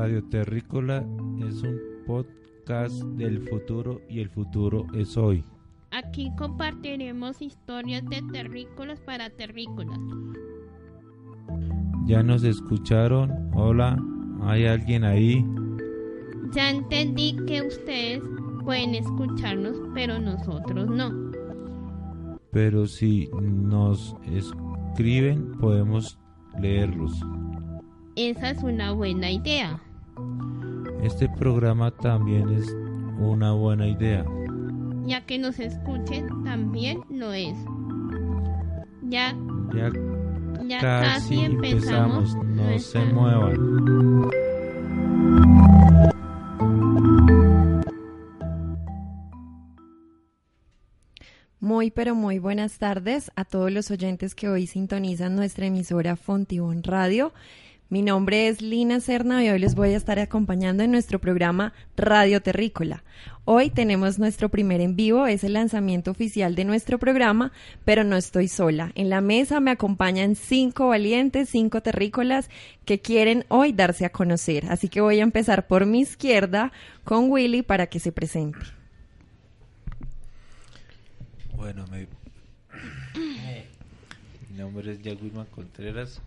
Radio Terrícola es un podcast del futuro y el futuro es hoy. Aquí compartiremos historias de terrícolas para terrícolas. ¿Ya nos escucharon? Hola, ¿hay alguien ahí? Ya entendí que ustedes pueden escucharnos, pero nosotros no. Pero si nos escriben, podemos leerlos. Esa es una buena idea. Este programa también es una buena idea. Ya que nos escuchen, también lo es. Ya, Ya ya casi, casi empezamos. empezamos. No se muevan. Muy, pero muy buenas tardes a todos los oyentes que hoy sintonizan nuestra emisora Fontibón Radio. Mi nombre es Lina Serna y hoy les voy a estar acompañando en nuestro programa Radio Terrícola. Hoy tenemos nuestro primer en vivo, es el lanzamiento oficial de nuestro programa, pero no estoy sola. En la mesa me acompañan cinco valientes, cinco terrícolas que quieren hoy darse a conocer. Así que voy a empezar por mi izquierda con Willy para que se presente. Bueno, me... mi nombre es Yaguima Contreras.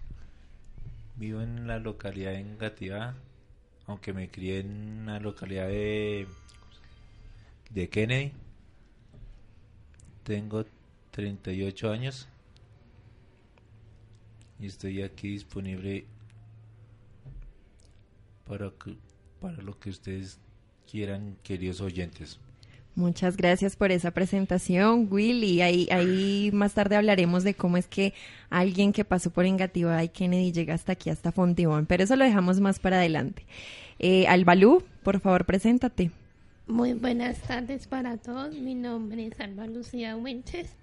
Vivo en la localidad de Engativá, aunque me crié en la localidad de, de Kennedy. Tengo 38 años y estoy aquí disponible para, que- para lo que ustedes quieran, queridos oyentes. Muchas gracias por esa presentación, Willy. Ahí, ahí más tarde hablaremos de cómo es que alguien que pasó por Engativá y Kennedy llega hasta aquí, hasta Fontibón, pero eso lo dejamos más para adelante. Eh, Albalú, por favor, preséntate. Muy buenas tardes para todos. Mi nombre es Alba Lucía Winches.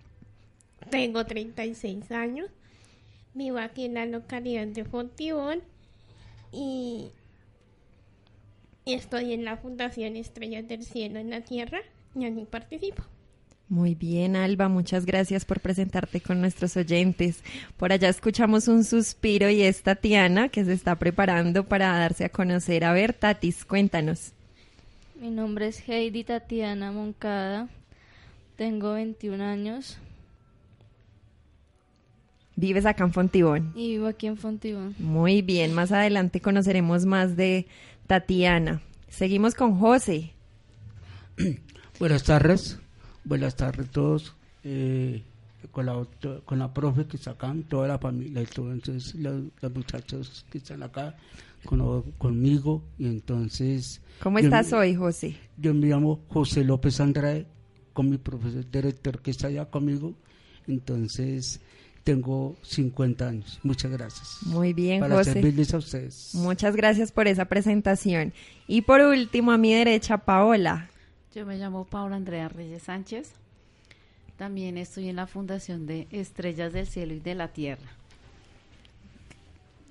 Tengo 36 años. Vivo aquí en la localidad de Fontibón y estoy en la Fundación Estrellas del Cielo en la Tierra y aquí participo. Muy bien, Alba, muchas gracias por presentarte con nuestros oyentes. Por allá escuchamos un suspiro y es Tatiana que se está preparando para darse a conocer. A ver, Tatis, cuéntanos. Mi nombre es Heidi Tatiana Moncada. Tengo 21 años Vives acá en Fontibón. y vivo aquí en Fontibón. Muy bien, más adelante conoceremos más de Tatiana. Seguimos con José. Buenas tardes, buenas tardes a todos. Eh, con, la, con la profe que está acá, toda la familia, entonces los, los muchachos que están acá con- conmigo. Y entonces. ¿Cómo estás me- hoy, José? Yo me llamo José López Andrade, con mi profesor director que está allá conmigo. Entonces, tengo 50 años. Muchas gracias. Muy bien, Para José. servirles a ustedes. Muchas gracias por esa presentación. Y por último, a mi derecha, Paola. Yo me llamo Paula Andrea Reyes Sánchez. También estoy en la Fundación de Estrellas del Cielo y de la Tierra.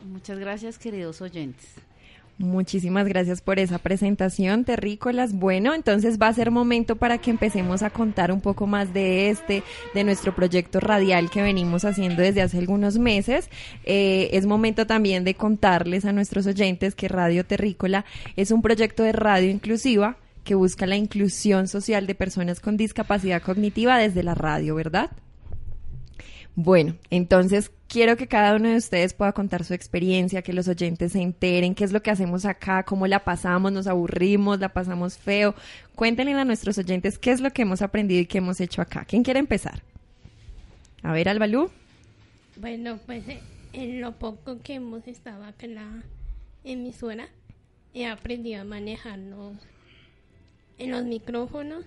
Muchas gracias, queridos oyentes. Muchísimas gracias por esa presentación, terrícolas. Bueno, entonces va a ser momento para que empecemos a contar un poco más de este, de nuestro proyecto radial que venimos haciendo desde hace algunos meses. Eh, es momento también de contarles a nuestros oyentes que Radio Terrícola es un proyecto de radio inclusiva que busca la inclusión social de personas con discapacidad cognitiva desde la radio, ¿verdad? Bueno, entonces quiero que cada uno de ustedes pueda contar su experiencia, que los oyentes se enteren qué es lo que hacemos acá, cómo la pasamos, nos aburrimos, la pasamos feo. Cuéntenle a nuestros oyentes qué es lo que hemos aprendido y qué hemos hecho acá. ¿Quién quiere empezar? A ver, Albalú. Bueno, pues eh, en lo poco que hemos estado acá en la emisora, he aprendido a manejarnos en los micrófonos,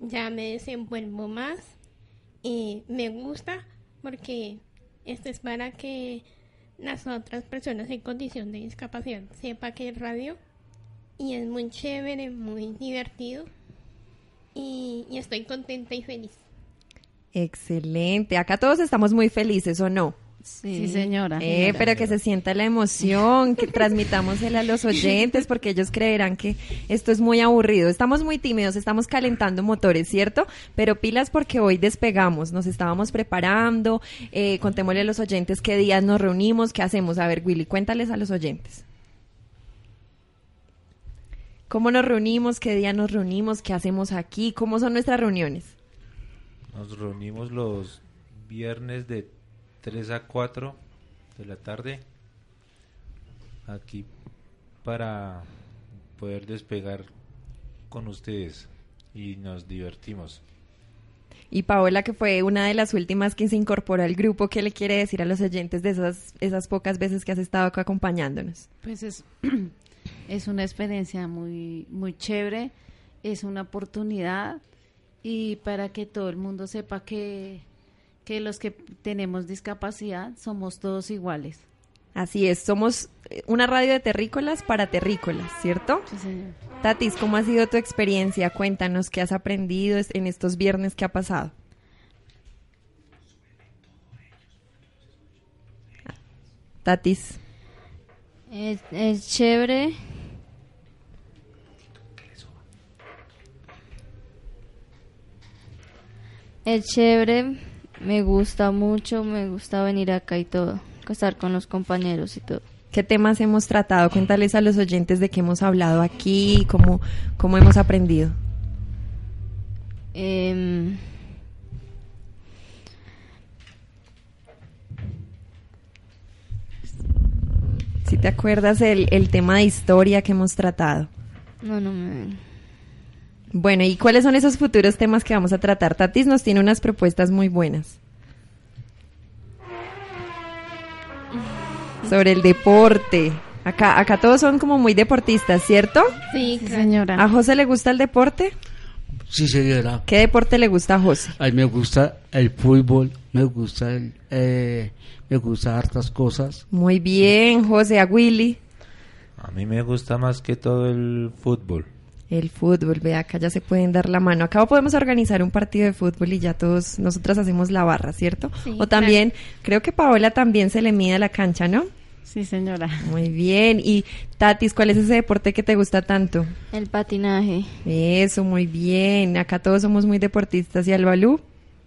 ya me desenvuelvo más y me gusta porque esto es para que las otras personas en condición de discapacidad sepan que es radio y es muy chévere, muy divertido y, y estoy contenta y feliz. Excelente. Acá todos estamos muy felices, ¿o no? Sí, señora. Eh, pero que se sienta la emoción, que transmitámosela a los oyentes, porque ellos creerán que esto es muy aburrido. Estamos muy tímidos, estamos calentando motores, ¿cierto? Pero pilas porque hoy despegamos, nos estábamos preparando, eh, contémosle a los oyentes qué días nos reunimos, qué hacemos. A ver, Willy, cuéntales a los oyentes. ¿Cómo nos reunimos? ¿Qué día nos reunimos? ¿Qué hacemos aquí? ¿Cómo son nuestras reuniones? Nos reunimos los viernes de 3 a 4 de la tarde aquí para poder despegar con ustedes y nos divertimos. Y Paola, que fue una de las últimas que se incorporó al grupo, ¿qué le quiere decir a los oyentes de esas, esas pocas veces que has estado acá acompañándonos? Pues es, es una experiencia muy, muy chévere, es una oportunidad y para que todo el mundo sepa que, que los que tenemos discapacidad somos todos iguales. Así es, somos eh, una radio de terrícolas para terrícolas, ¿cierto? Sí, señor. Tatis, ¿cómo ha sido tu experiencia? Cuéntanos qué has aprendido en estos viernes que ha pasado. Tatis, Es, es chévere. Es chévere, me gusta mucho, me gusta venir acá y todo, estar con los compañeros y todo. ¿qué temas hemos tratado? Cuéntales a los oyentes de qué hemos hablado aquí, cómo, cómo hemos aprendido. Em, Si te acuerdas el, el tema de historia que hemos tratado. no, no me... Bueno, ¿y cuáles son esos futuros temas que vamos a tratar? Tatis nos tiene unas propuestas muy buenas. Sobre el deporte. Acá, acá todos son como muy deportistas, ¿cierto? Sí, señora. ¿A José le gusta el deporte? Sí, señora. ¿Qué deporte le gusta a José? A mí me gusta el fútbol, me gusta el, eh, me gusta hartas cosas. Muy bien, José, a Willy. A mí me gusta más que todo el fútbol. El fútbol, ve acá ya se pueden dar la mano. Acá podemos organizar un partido de fútbol y ya todos, nosotras hacemos la barra, ¿cierto? Sí, o también, creo que Paola también se le mide a la cancha, ¿no? Sí, señora. Muy bien. Y Tatis, ¿cuál es ese deporte que te gusta tanto? El patinaje. Eso, muy bien. Acá todos somos muy deportistas. ¿Y Albalú?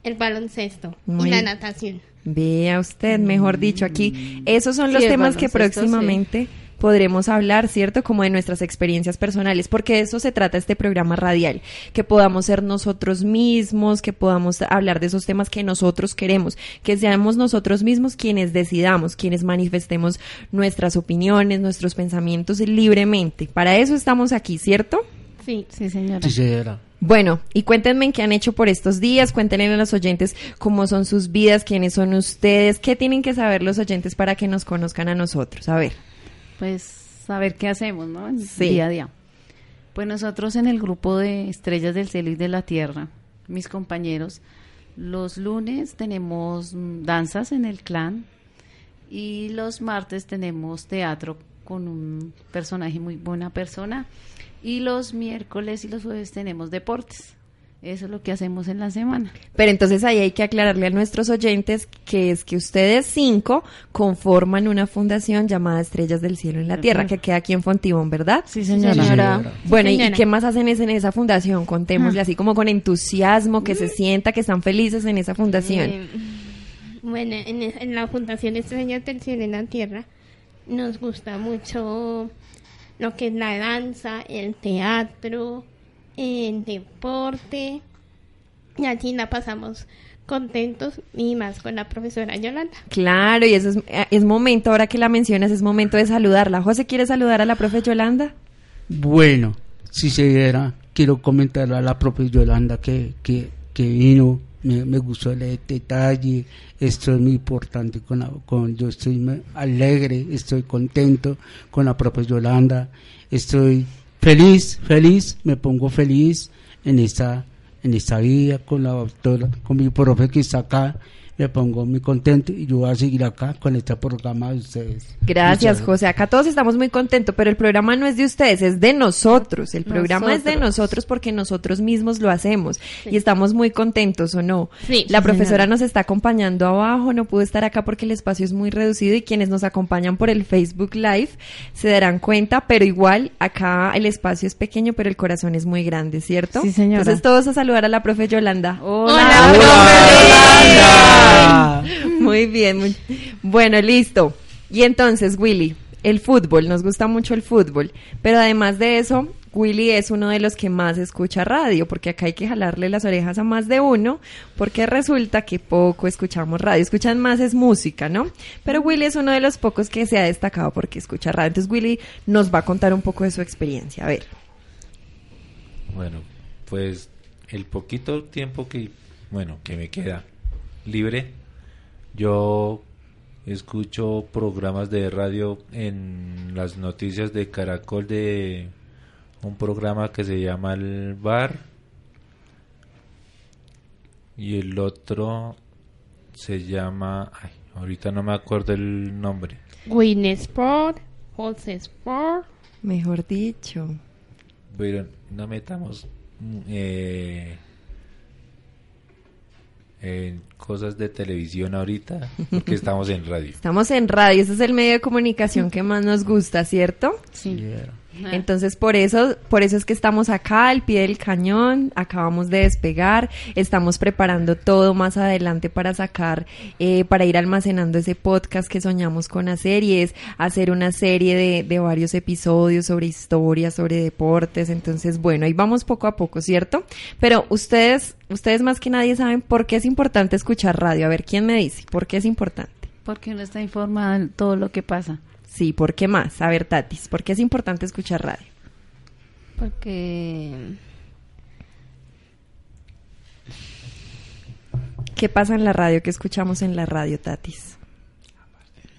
El baloncesto Muy- y la natación. Vea usted, mejor dicho, aquí. Esos son Sí, los temas que próximamente podremos hablar, ¿cierto? Como de nuestras experiencias personales, porque de eso se trata este programa radial, que podamos ser nosotros mismos, que podamos hablar de esos temas que nosotros queremos, que seamos nosotros mismos quienes decidamos, quienes manifestemos nuestras opiniones, nuestros pensamientos libremente. Para eso estamos aquí, ¿cierto? Sí. Sí, señora. Sí, señora. Bueno, y cuéntenme qué han hecho por estos días, cuéntenle a los oyentes cómo son sus vidas, quiénes son ustedes, qué tienen que saber los oyentes para que nos conozcan a nosotros. A ver. Pues saber qué hacemos, ¿no? En- Sí. Día a día. Pues nosotros en el grupo de Estrellas del Cielo y de la Tierra, mis compañeros, los lunes tenemos danzas en el clan y los martes tenemos teatro con un personaje muy buena persona y los miércoles y los jueves tenemos deportes. Eso es lo que hacemos en la semana. Pero entonces ahí hay que aclararle a nuestros oyentes que es que ustedes cinco conforman una fundación llamada Estrellas del Cielo en la Tierra, que queda aquí en Fontibón, ¿verdad? Sí, señora. señora. Bueno, ¿y- ¿y señora. qué más hacen es en esa fundación? Contémosle así como con entusiasmo, que se sienta que están felices en esa fundación. Eh, Bueno, en, en la Fundación Estrellas del Cielo en la Tierra nos gusta mucho lo que es la danza, el teatro, el deporte. Y así la pasamos contentos y más con la profesora Yolanda. Claro, y eso es, es momento, ahora que la mencionas, es momento de saludarla. José, ¿quiere saludar a la profe Yolanda? Bueno, si se diera, quiero comentarle a la propia Yolanda que, que, que vino, me, me gustó el detalle, esto es muy importante, con, la- con yo estoy alegre, estoy contento con la propia Yolanda, estoy feliz, feliz, me pongo feliz en esta, en esta vida con la doctora, con mi profe que está acá, me pongo muy contento y yo voy a seguir acá con este programa de ustedes. Gracias, Muchas José. Acá todos estamos muy contentos, pero el programa no es de ustedes, es de nosotros. El programa es de Nosotros. porque nosotros mismos lo hacemos y estamos muy contentos, ¿o no? Sí, La profesora nos está acompañando abajo, no pudo estar acá porque el espacio es muy reducido y quienes nos acompañan por el Facebook Live se darán cuenta, pero igual acá el espacio es pequeño, pero el corazón es muy grande, ¿cierto? Sí, señora. Entonces todos a saludar a la profe Yolanda. Hola, Yolanda. Muy bien. Bueno, listo. Y entonces, Willy, el fútbol, nos gusta mucho el fútbol, pero además de eso, Willy es uno de los que más escucha radio, porque acá hay que jalarle las orejas a más de uno, porque resulta que poco escuchamos radio. Escuchan más es música, ¿no? Pero Willy es uno de los pocos que se ha destacado porque escucha radio. Entonces Willy nos va a contar un poco de su experiencia. A ver. Bueno, pues el poquito tiempo que, bueno, que me queda libre, yo escucho programas de radio en las noticias de Caracol de un programa que se llama El Bar y el otro se llama, ay, ahorita no me acuerdo el nombre. Win Sport, Jose Sport. Mejor dicho. Pero no metamos mm, eh, en cosas de televisión ahorita, porque estamos en radio. Estamos en radio, ese es el medio de comunicación que más nos gusta, ¿cierto? Sí. Yeah. Entonces por eso, por eso es que estamos acá al pie del cañón, acabamos de despegar, estamos preparando todo más adelante para sacar, eh, para ir almacenando ese podcast que soñamos con hacer y es hacer una serie de, de varios episodios sobre historias, sobre deportes. Entonces, bueno, ahí vamos poco a poco, ¿cierto? Pero ustedes, ustedes más que nadie saben por qué es importante escuchar radio. A ver, ¿quién me dice? ¿Por qué es importante? Porque uno está informado de todo lo que pasa. Sí, ¿por qué más? A ver, Tatis, ¿por qué es importante escuchar radio? Porque ¿Qué pasa en la radio? ¿Qué escuchamos en la radio, Tatis?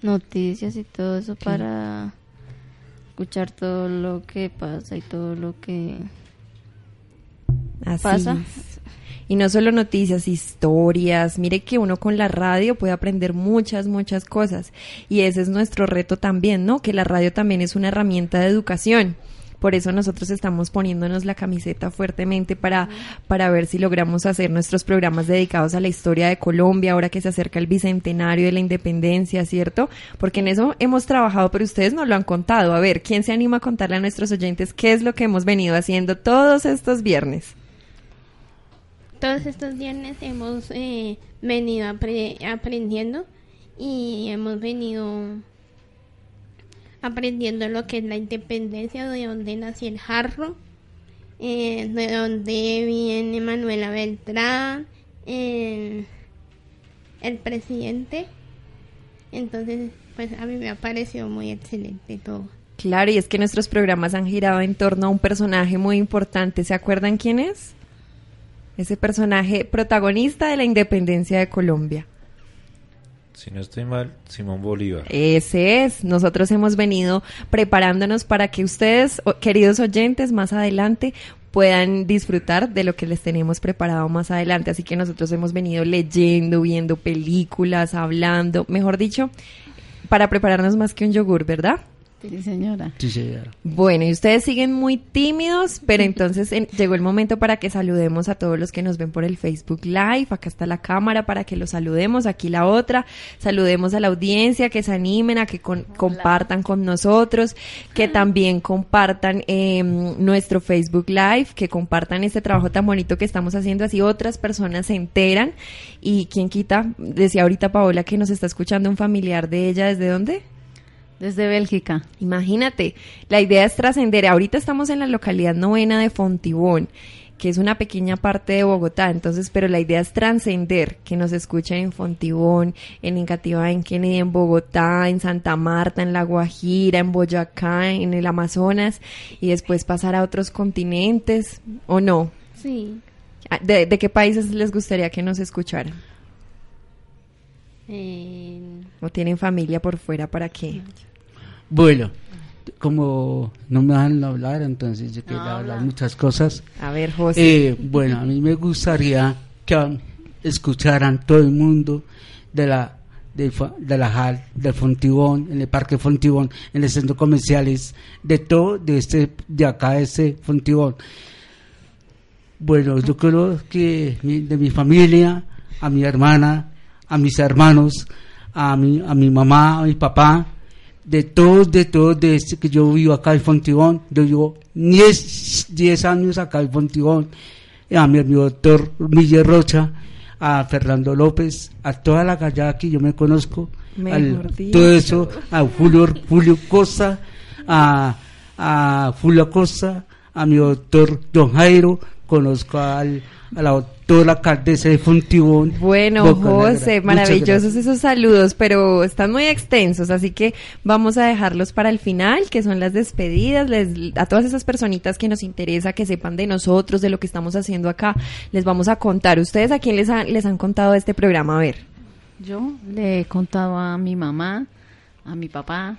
noticias y todo eso para escuchar todo lo que pasa y todo lo que Así pasa. Y no solo noticias, historias. Mire que uno con la radio puede aprender muchas, muchas cosas. Y ese es nuestro reto también, ¿no? Que la radio también es una herramienta de educación. Por eso nosotros estamos poniéndonos la camiseta fuertemente para, para ver si logramos hacer nuestros programas dedicados a la historia de Colombia, ahora que se acerca el bicentenario de la independencia, ¿cierto? Porque en eso hemos trabajado, pero ustedes nos lo han contado. A ver, ¿quién se anima a contarle a nuestros oyentes qué es lo que hemos venido haciendo todos estos viernes? Todos estos viernes hemos eh, venido apre- aprendiendo y hemos venido aprendiendo lo que es la independencia, de dónde nació el jarro, eh, de dónde viene Manuela Beltrán, eh, el presidente. Entonces, pues a mí me ha parecido muy excelente todo. Claro, y es que nuestros programas han girado en torno a un personaje muy importante. ¿Se acuerdan quién es? Ese personaje protagonista de la independencia de Colombia. Si no estoy mal, Simón Bolívar. Ese es. Nosotros hemos venido preparándonos para que ustedes, queridos oyentes, más adelante puedan disfrutar de lo que les tenemos preparado más adelante. Así que nosotros hemos venido leyendo, viendo películas, hablando, mejor dicho, para prepararnos más que un yogur, ¿verdad? Sí, señora. Sí, señora. Bueno, y ustedes siguen muy tímidos, pero entonces en- llegó el momento para que saludemos a todos los que nos ven por el Facebook Live. Acá está la cámara para que los saludemos, aquí la otra. Saludemos a la audiencia, que se animen a que con- compartan con nosotros, que también compartan eh, nuestro Facebook Live, que compartan este trabajo tan bonito que estamos haciendo, así otras personas se enteran. Y quien quita, decía ahorita Paola que nos está escuchando un familiar de ella, ¿desde dónde? Desde Bélgica. Imagínate, la idea es trascender. Ahorita estamos en la localidad novena de Fontibón, que es una pequeña parte de Bogotá, entonces, pero la idea es trascender, que nos escuchen en Fontibón, en Engativá, en Kennedy, en Bogotá, en Santa Marta, en La Guajira, en Boyacá, en el Amazonas, y después pasar a otros continentes, ¿o no? Sí. Ah, ¿De, de qué países les gustaría que nos escucharan? Eh, ¿O tienen familia por fuera para qué? Bueno, como no me dejan hablar, entonces yo quería hablar muchas cosas. A ver, José. Eh, bueno, a mí me gustaría que escucharan todo el mundo de la de, de la JAL, del Fontibón, en el Parque Fontibón, en el centro comerciales, de todo, de este, de acá, de este Fontibón. Bueno, yo creo que mi- de mi familia, a mi hermana, a mis hermanos, a mi, a mi mamá, a mi papá, de todos, de todos, de este que yo vivo acá en Fontibón, yo vivo 10, 10 años acá en Fontibón, a mi, a mi doctor Miguel Rocha, a Fernando López, a toda la gallada que yo me conozco, al- todo eso, a Julio, Julio Costa, a, a Julio Costa, a mi doctor Don Jairo, conozco al, a la doctora alcaldesa de Fontibón. Bueno, Boca. José, maravillosos esos saludos, pero están muy extensos, así que vamos a dejarlos para el final, que son las despedidas. Les- a todas esas personitas que nos interesa que sepan de nosotros, de lo que estamos haciendo acá, les vamos a contar. ¿Ustedes a quién les, ha- les han contado este programa? A ver. Yo le he contado a mi mamá, a mi papá,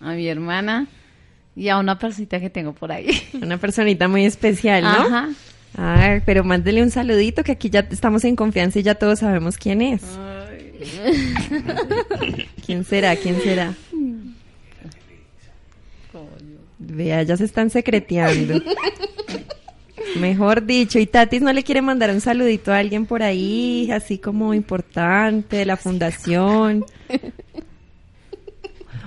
a mi hermana y a una persita que tengo por ahí. Una personita muy especial, ¿no? Ajá. Ay, pero mándele un saludito, que aquí ya estamos en confianza y ya todos sabemos quién es. ¿Quién será? ¿Quién será? Vea, ya se están secreteando. Mejor dicho, y Tatis no le quiere mandar un saludito a alguien por ahí, así como importante, de la fundación.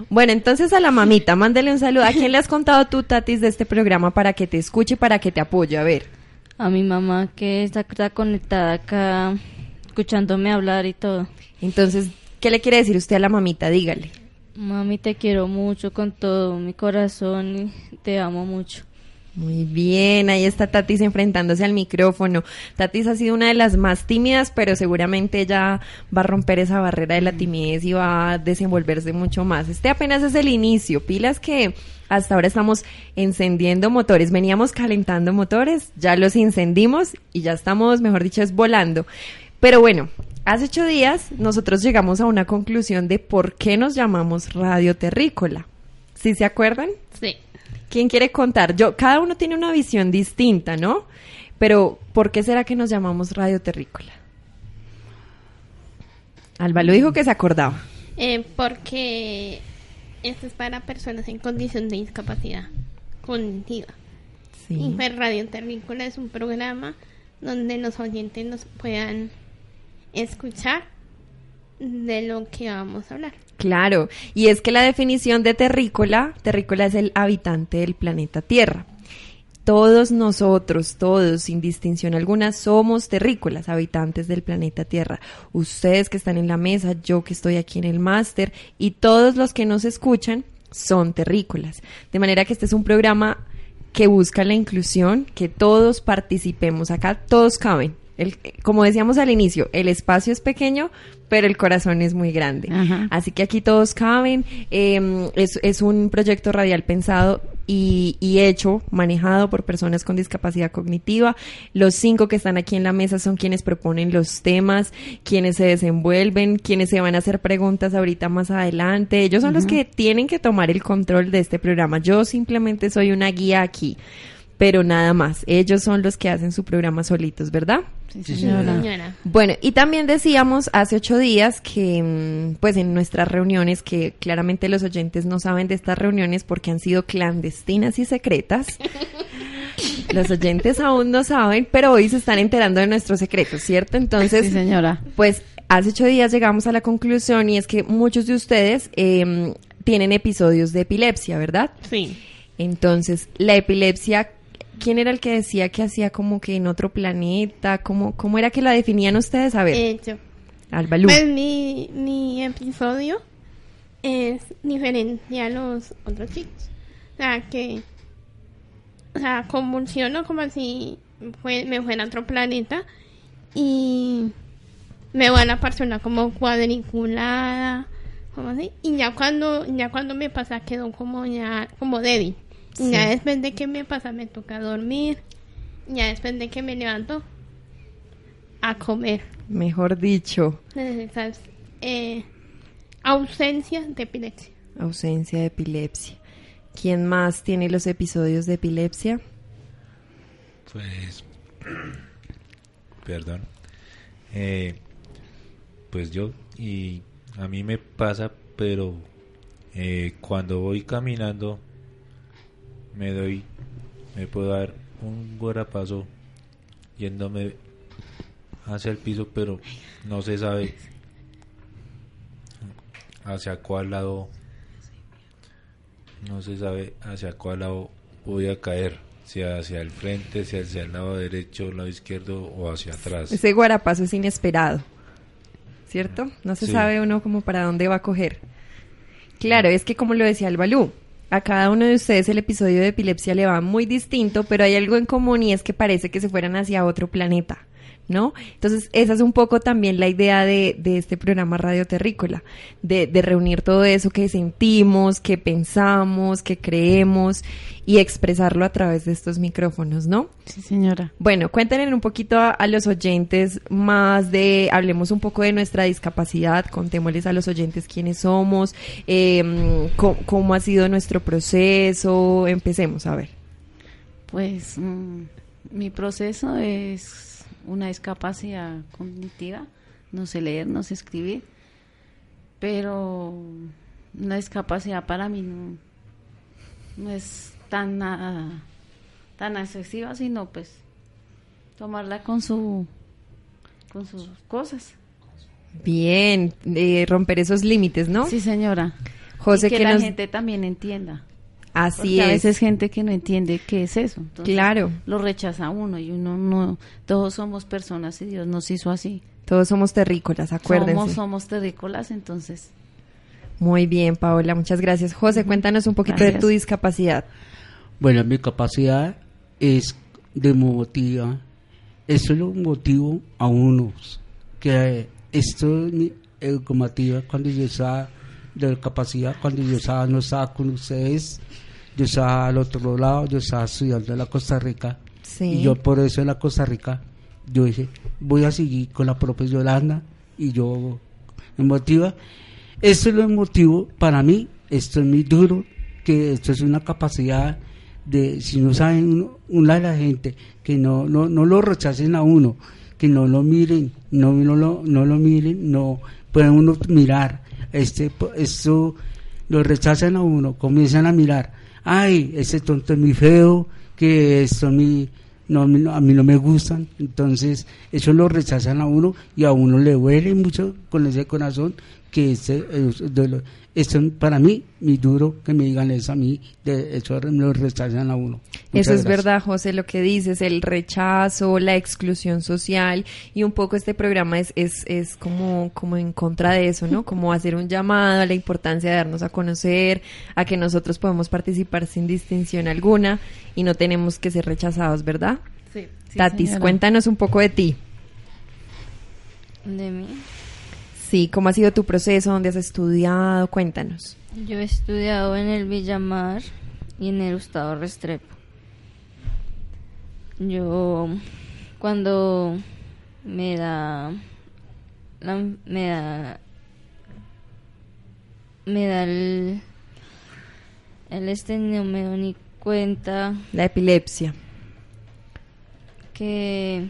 Bueno, entonces a la mamita, mándele un saludo. ¿A quién le has contado tú, Tatis, de este programa para que te escuche y para que te apoye? A ver. A mi mamá que está, está conectada acá, escuchándome hablar y todo. Entonces, ¿qué le quiere decir usted a la mamita? Dígale. Mami, te quiero mucho con todo mi corazón y te amo mucho. Muy bien, ahí está Tatis enfrentándose al micrófono. Tatis ha sido una de las más tímidas, pero seguramente ella va a romper esa barrera de la timidez y va a desenvolverse mucho más. Este apenas es el inicio. Pilas que hasta ahora estamos encendiendo motores. Veníamos calentando motores, ya los encendimos y ya estamos, mejor dicho, es volando. Pero bueno, hace ocho días nosotros llegamos a una conclusión de por qué nos llamamos Radio Terrícola. ¿Sí se acuerdan? Sí. ¿Quién quiere contar? Yo, cada uno tiene una visión distinta, ¿no? Pero, ¿por qué será que nos llamamos Radio Terrícola? Alba lo dijo que se acordaba. Eh, porque esto es para personas en condición de discapacidad cognitiva. Y Sí. pues Radio Terrícola es un programa donde los oyentes nos puedan escuchar de lo que vamos a hablar. Claro, y es que la definición de terrícola, terrícola es el habitante del planeta Tierra. Todos nosotros, todos, sin distinción alguna, somos terrícolas, habitantes del planeta Tierra. Ustedes que están en la mesa, yo que estoy aquí en el máster y todos los que nos escuchan son terrícolas. De manera que este es un programa que busca la inclusión, que todos participemos. Acá todos caben. El, como decíamos al inicio, el espacio es pequeño, pero el corazón es muy grande. Ajá. Así que aquí todos caben. eh, es, es un proyecto radial pensado y, y hecho, manejado por personas con discapacidad cognitiva. Los cinco que están aquí en la mesa son quienes proponen los temas, quienes se desenvuelven, quienes se van a hacer preguntas ahorita más adelante. Ellos son los que tienen que tomar el control de este programa. Yo simplemente soy una guía aquí. Pero nada más, ellos son los que hacen su programa solitos, ¿verdad? Sí, Sí, señora. Señora. Bueno, y también decíamos hace ocho días que, mm, pues en nuestras reuniones, que claramente los oyentes no saben de estas reuniones porque han sido clandestinas y secretas. Los oyentes aún no saben, pero hoy se están enterando de nuestros secretos, ¿cierto? Entonces, Sí, señora. pues hace ocho días llegamos a la conclusión y es que muchos de ustedes em, tienen episodios de epilepsia, ¿verdad? Sí. Entonces, la epilepsia, ¿quién era el que decía que hacía como que en otro planeta? ¿Cómo, cómo era que la definían ustedes? A ver, Eh, yo. Albalú. Pues mi, mi episodio es diferente a los otros chicos. O sea, que. O sea, convulsiono como si fue, me fuera a otro planeta y me van a persona como cuadriculada, como así. Y ya cuando, ya cuando me pasa quedo como ya, como débil. Sí. ya después de que me pasa me toca dormir. Ya después de que me levanto a comer Mejor dicho, esas eh, ausencias de epilepsia. ausencia de epilepsia. ¿Quién más tiene los episodios de epilepsia? Pues, perdón. Eh, pues yo, y a mí me pasa, pero eh, cuando voy caminando, me doy, me puedo dar un guarapazo yéndome hacia el piso, pero no se sabe hacia cuál lado, no se sabe hacia cuál lado voy a caer, si hacia el frente, si hacia el lado derecho, el lado izquierdo o hacia atrás. Ese guarapazo es inesperado, ¿cierto? No se Sí. sabe uno como para dónde va a coger. Claro, es que como lo decía el Balú, a cada uno de ustedes el episodio de epilepsia le va muy distinto, pero hay algo en común y es que parece que se fueran hacia otro planeta. ¿No? Entonces, esa es un poco también la idea de, de este programa Radio Terrícola, de, de, reunir todo eso que sentimos, que pensamos, que creemos y expresarlo a través de estos micrófonos, ¿no? Sí, señora. Bueno, cuéntenle un poquito a, a los oyentes más de, hablemos un poco de nuestra discapacidad, contémosles a los oyentes quiénes somos, eh, cómo, cómo ha sido nuestro proceso, empecemos a ver. Pues mmm, mi proceso es una discapacidad cognitiva, no sé leer, no sé escribir, pero una discapacidad para mí no, no es tan, uh, tan excesiva, sino pues tomarla con su con sus cosas. Bien, eh, romper esos límites, ¿no? Sí, señora. José, y que, que la nos... gente también entienda. Así Porque es. a veces gente que no entiende qué es eso. Entonces, claro. Lo rechaza uno y uno no. Todos somos personas y Dios nos hizo así. Todos somos terrícolas, acuérdense. Somos, somos terrícolas, entonces. Muy bien, Paola, muchas gracias. José, cuéntanos un poquito gracias. de tu discapacidad. Bueno, mi capacidad es de motiva. Eso lo motivo a unos. Que esto es mi educativa cuando yo estaba de capacidad, cuando yo estaba, no estaba con ustedes yo estaba al otro lado, yo estaba estudiando en la Costa Rica. Sí. Y yo por eso en la Costa Rica, yo dije, voy a seguir con la propia Yolanda y yo me motiva. Esto es lo motivo para mí, esto es muy duro, que esto es una capacidad de, si no saben, uno, una de la gente, que no, no, no lo rechacen a uno, que no lo miren, no, no, lo, no lo miren, no pueden uno mirar, este, esto lo rechazan a uno, comienzan a mirar, ay, ese tonto es muy feo, que esto a mí no, a mí no me gustan, entonces eso lo rechazan a uno y a uno le duele mucho con ese corazón que este, esto para mí, mi duro que me digan eso a mí, de eso lo rechazan a uno. Muchas eso es gracias. verdad, José, lo que dices, el rechazo, la exclusión social y un poco este programa es, es, es como, como en contra de eso, ¿no? Como hacer un llamado a la importancia de darnos a conocer, a que nosotros podemos participar sin distinción alguna y no tenemos que ser rechazados, ¿verdad? Sí. sí Tatis, señora. cuéntanos un poco de ti. ¿De mí? Sí, ¿cómo ha sido tu proceso? ¿Dónde has estudiado? Cuéntanos. Yo he estudiado en el Villamar y en el Gustavo Restrepo. Yo, cuando me da, la, me da, me da el, el este no me doy ni cuenta. La epilepsia. Que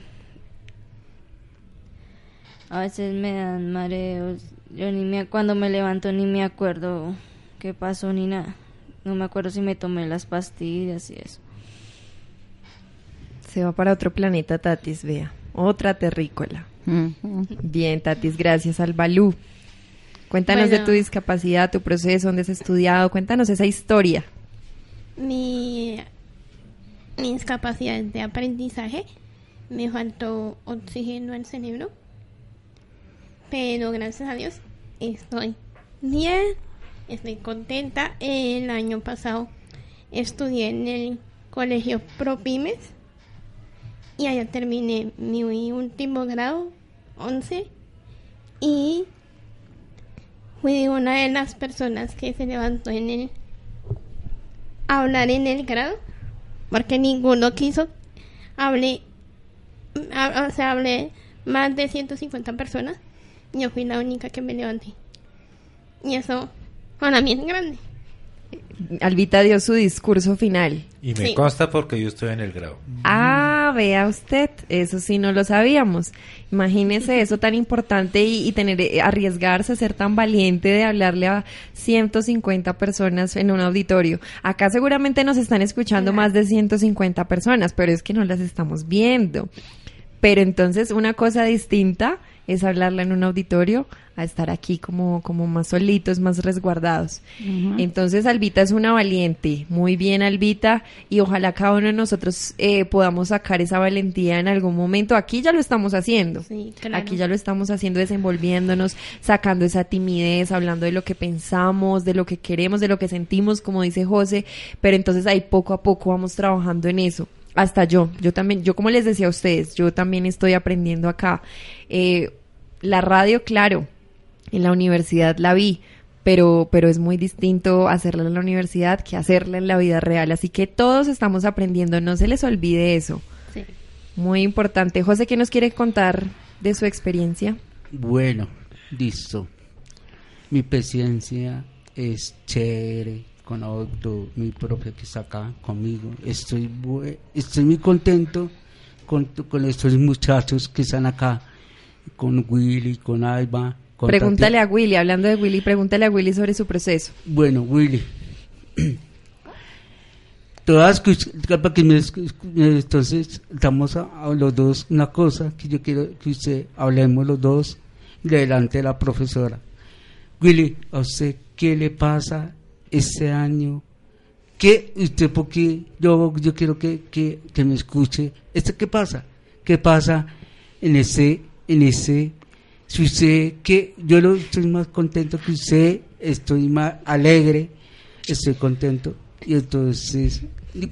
a veces me dan mareos. Yo ni me, cuando me levanto ni me acuerdo qué pasó ni nada. No me acuerdo si me tomé las pastillas y eso. Se va para otro planeta, Tatis, vea. Otra terrícola. Mm -hmm. Bien, Tatis, gracias al Balú. Cuéntanos bueno, de tu discapacidad, tu proceso, dónde has estudiado. Cuéntanos esa historia. Mi, mi discapacidad de aprendizaje me faltó oxígeno al cerebro pero gracias a Dios estoy bien, estoy contenta. El año pasado estudié en el colegio ProPymes y allá terminé mi último grado, 11, y fui una de las personas que se levantó en el hablar en el grado, porque ninguno quiso. Hablé, o sea, hablé más de 150 personas yo fui la única que me levanté. Y eso para mí es grande. Albita dio su discurso final. Y me sí. consta porque yo estoy en el grado. Ah, vea usted, eso sí no lo sabíamos. Imagínese eso tan importante y, y, tener arriesgarse a ser tan valiente de hablarle a 150 personas en un auditorio. Acá seguramente nos están escuchando más de 150 personas, pero es que no las estamos viendo. Pero entonces una cosa distinta es hablarla en un auditorio a estar aquí como, como más solitos, más resguardados. Entonces, Albita es una valiente. Muy bien, Albita. Y ojalá cada uno de nosotros eh, podamos sacar esa valentía en algún momento. Aquí ya lo estamos haciendo. Sí, claro. Aquí ya lo estamos haciendo, desenvolviéndonos, sacando esa timidez, hablando de lo que pensamos, de lo que queremos, de lo que sentimos, como dice José. Pero entonces ahí poco a poco vamos trabajando en eso hasta yo, yo también, yo como les decía a ustedes, yo también estoy aprendiendo acá. Eh, la radio, claro, en la universidad la vi, pero, pero es muy distinto hacerla en la universidad que hacerla en la vida real. Así que todos estamos aprendiendo, no se les olvide eso. Sí. Muy importante. José, ¿qué nos quiere contar de su experiencia? Bueno, listo. Mi presencia es chévere con Otto, mi profe que está acá conmigo. Estoy, estoy muy contento con, con estos muchachos que están acá, con Willy, con Alba. Con Pregúntale Tati- a Willy, hablando de Willy, pregúntale a Willy sobre su proceso. Bueno, Willy. Todas para que me entonces estamos a, a los dos una cosa que yo quiero que usted hablemos los dos delante de la profesora. Willy, ¿a usted qué le pasa este año? ¿Qué usted porque yo yo quiero que, que, que me escuche? ¿Este qué pasa? ¿Qué pasa en ese en ese si usted que yo lo estoy más contento que usted, estoy más alegre, estoy contento y entonces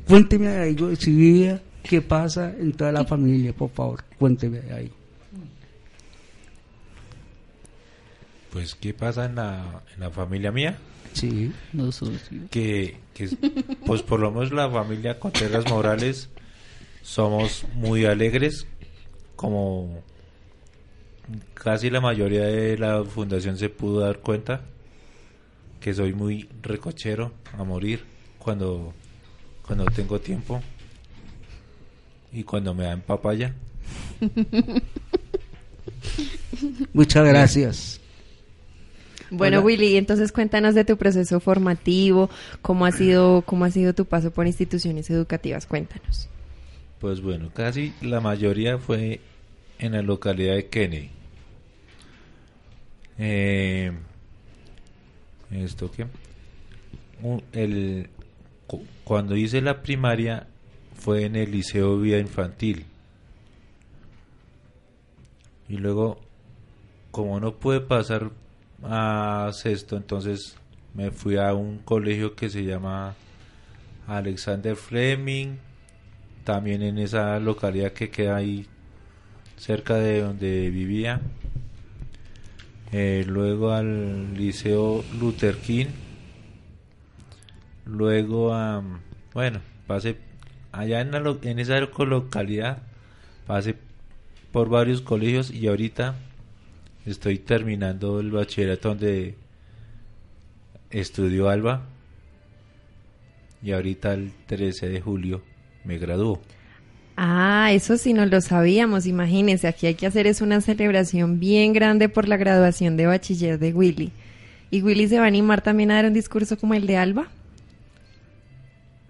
cuénteme algo de su vida, qué pasa en toda la familia, por favor, cuénteme ahí. Pues, ¿qué pasa en la, en la familia mía? Sí, No socio. Que, que, pues por lo menos la familia Contreras Morales somos muy alegres, como casi la mayoría de la fundación se pudo dar cuenta que soy muy recochero a morir cuando, cuando tengo tiempo y cuando me dan papaya. muchas gracias. Bueno, Hola. Willy, entonces cuéntanos de tu proceso formativo, cómo ha sido, cómo ha sido tu paso por instituciones educativas, cuéntanos. Pues bueno, casi la mayoría fue en la localidad de Kennedy. Eh, ¿Esto qué? El, cu- cuando hice la primaria fue en el Liceo Vida Infantil. Y luego, como no pude pasar a sexto, entonces me fui a un colegio que se llama Alexander Fleming, también en esa localidad que queda ahí cerca de donde vivía. Eh, luego al Liceo Luther King. Luego a, bueno, pasé allá en, la en esa localidad, pasé por varios colegios y ahorita estoy terminando el bachillerato donde estudió Alba y ahorita el 13 de julio me graduó. Ah, eso sí no lo sabíamos, imagínense, aquí hay que hacer es una celebración bien grande por la graduación de bachiller de Willy. ¿Y Willy se va a animar también a dar un discurso como el de Alba?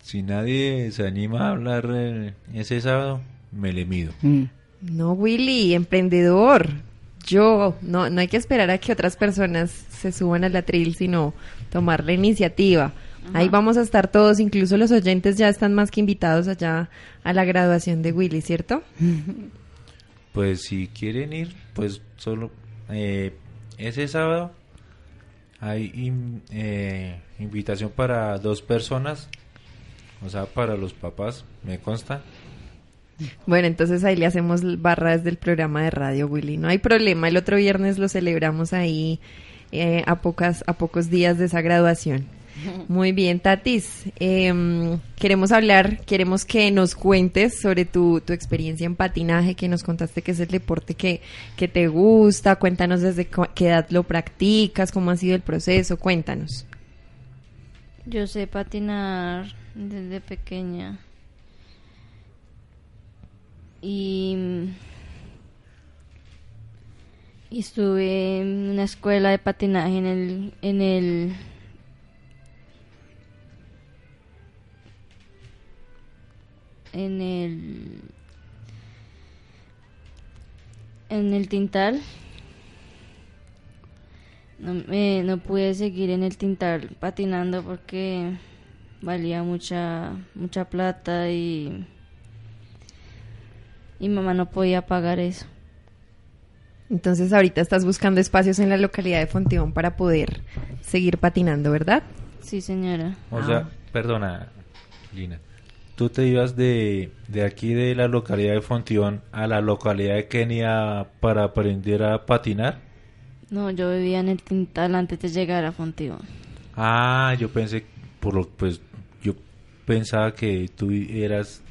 Si nadie se anima a hablar eh, ese sábado, me le mido. Mm. No, Willy, emprendedor. Yo, no, no hay que esperar a que otras personas se suban al atril, sino tomar la iniciativa. Ahí vamos a estar todos, incluso los oyentes ya están más que invitados allá a la graduación de Willy, ¿cierto? Pues si quieren ir, pues solo eh, ese sábado hay in- eh, invitación para dos personas, o sea, para los papás, me consta. Bueno, entonces ahí le hacemos barra desde el programa de radio, Willy. No hay problema, el otro viernes lo celebramos ahí eh, a, pocas, a pocos días de esa graduación. Muy bien, Tatis. em, queremos hablar, queremos que nos cuentes sobre tu, tu experiencia en patinaje, que nos contaste que es el deporte que, que te gusta. Cuéntanos desde qué edad lo practicas, cómo ha sido el proceso. Cuéntanos. Yo sé patinar desde pequeña. Y, y estuve en una escuela de patinaje en el en el en el en el Tintal no, me- no pude seguir en el Tintal patinando porque valía mucha mucha plata y y mamá no podía pagar eso. Entonces ahorita estás buscando espacios en la localidad de Fontibón para poder seguir patinando, ¿verdad? Sí, señora. O Ah. sea, perdona, Lina. ¿Tú te ibas de, de aquí de la localidad de Fontibón a la localidad de Kenia para aprender a patinar? No, yo vivía en el Tintal antes de llegar a Fontibón. Ah, yo pensé, por lo pues yo pensaba que tú eras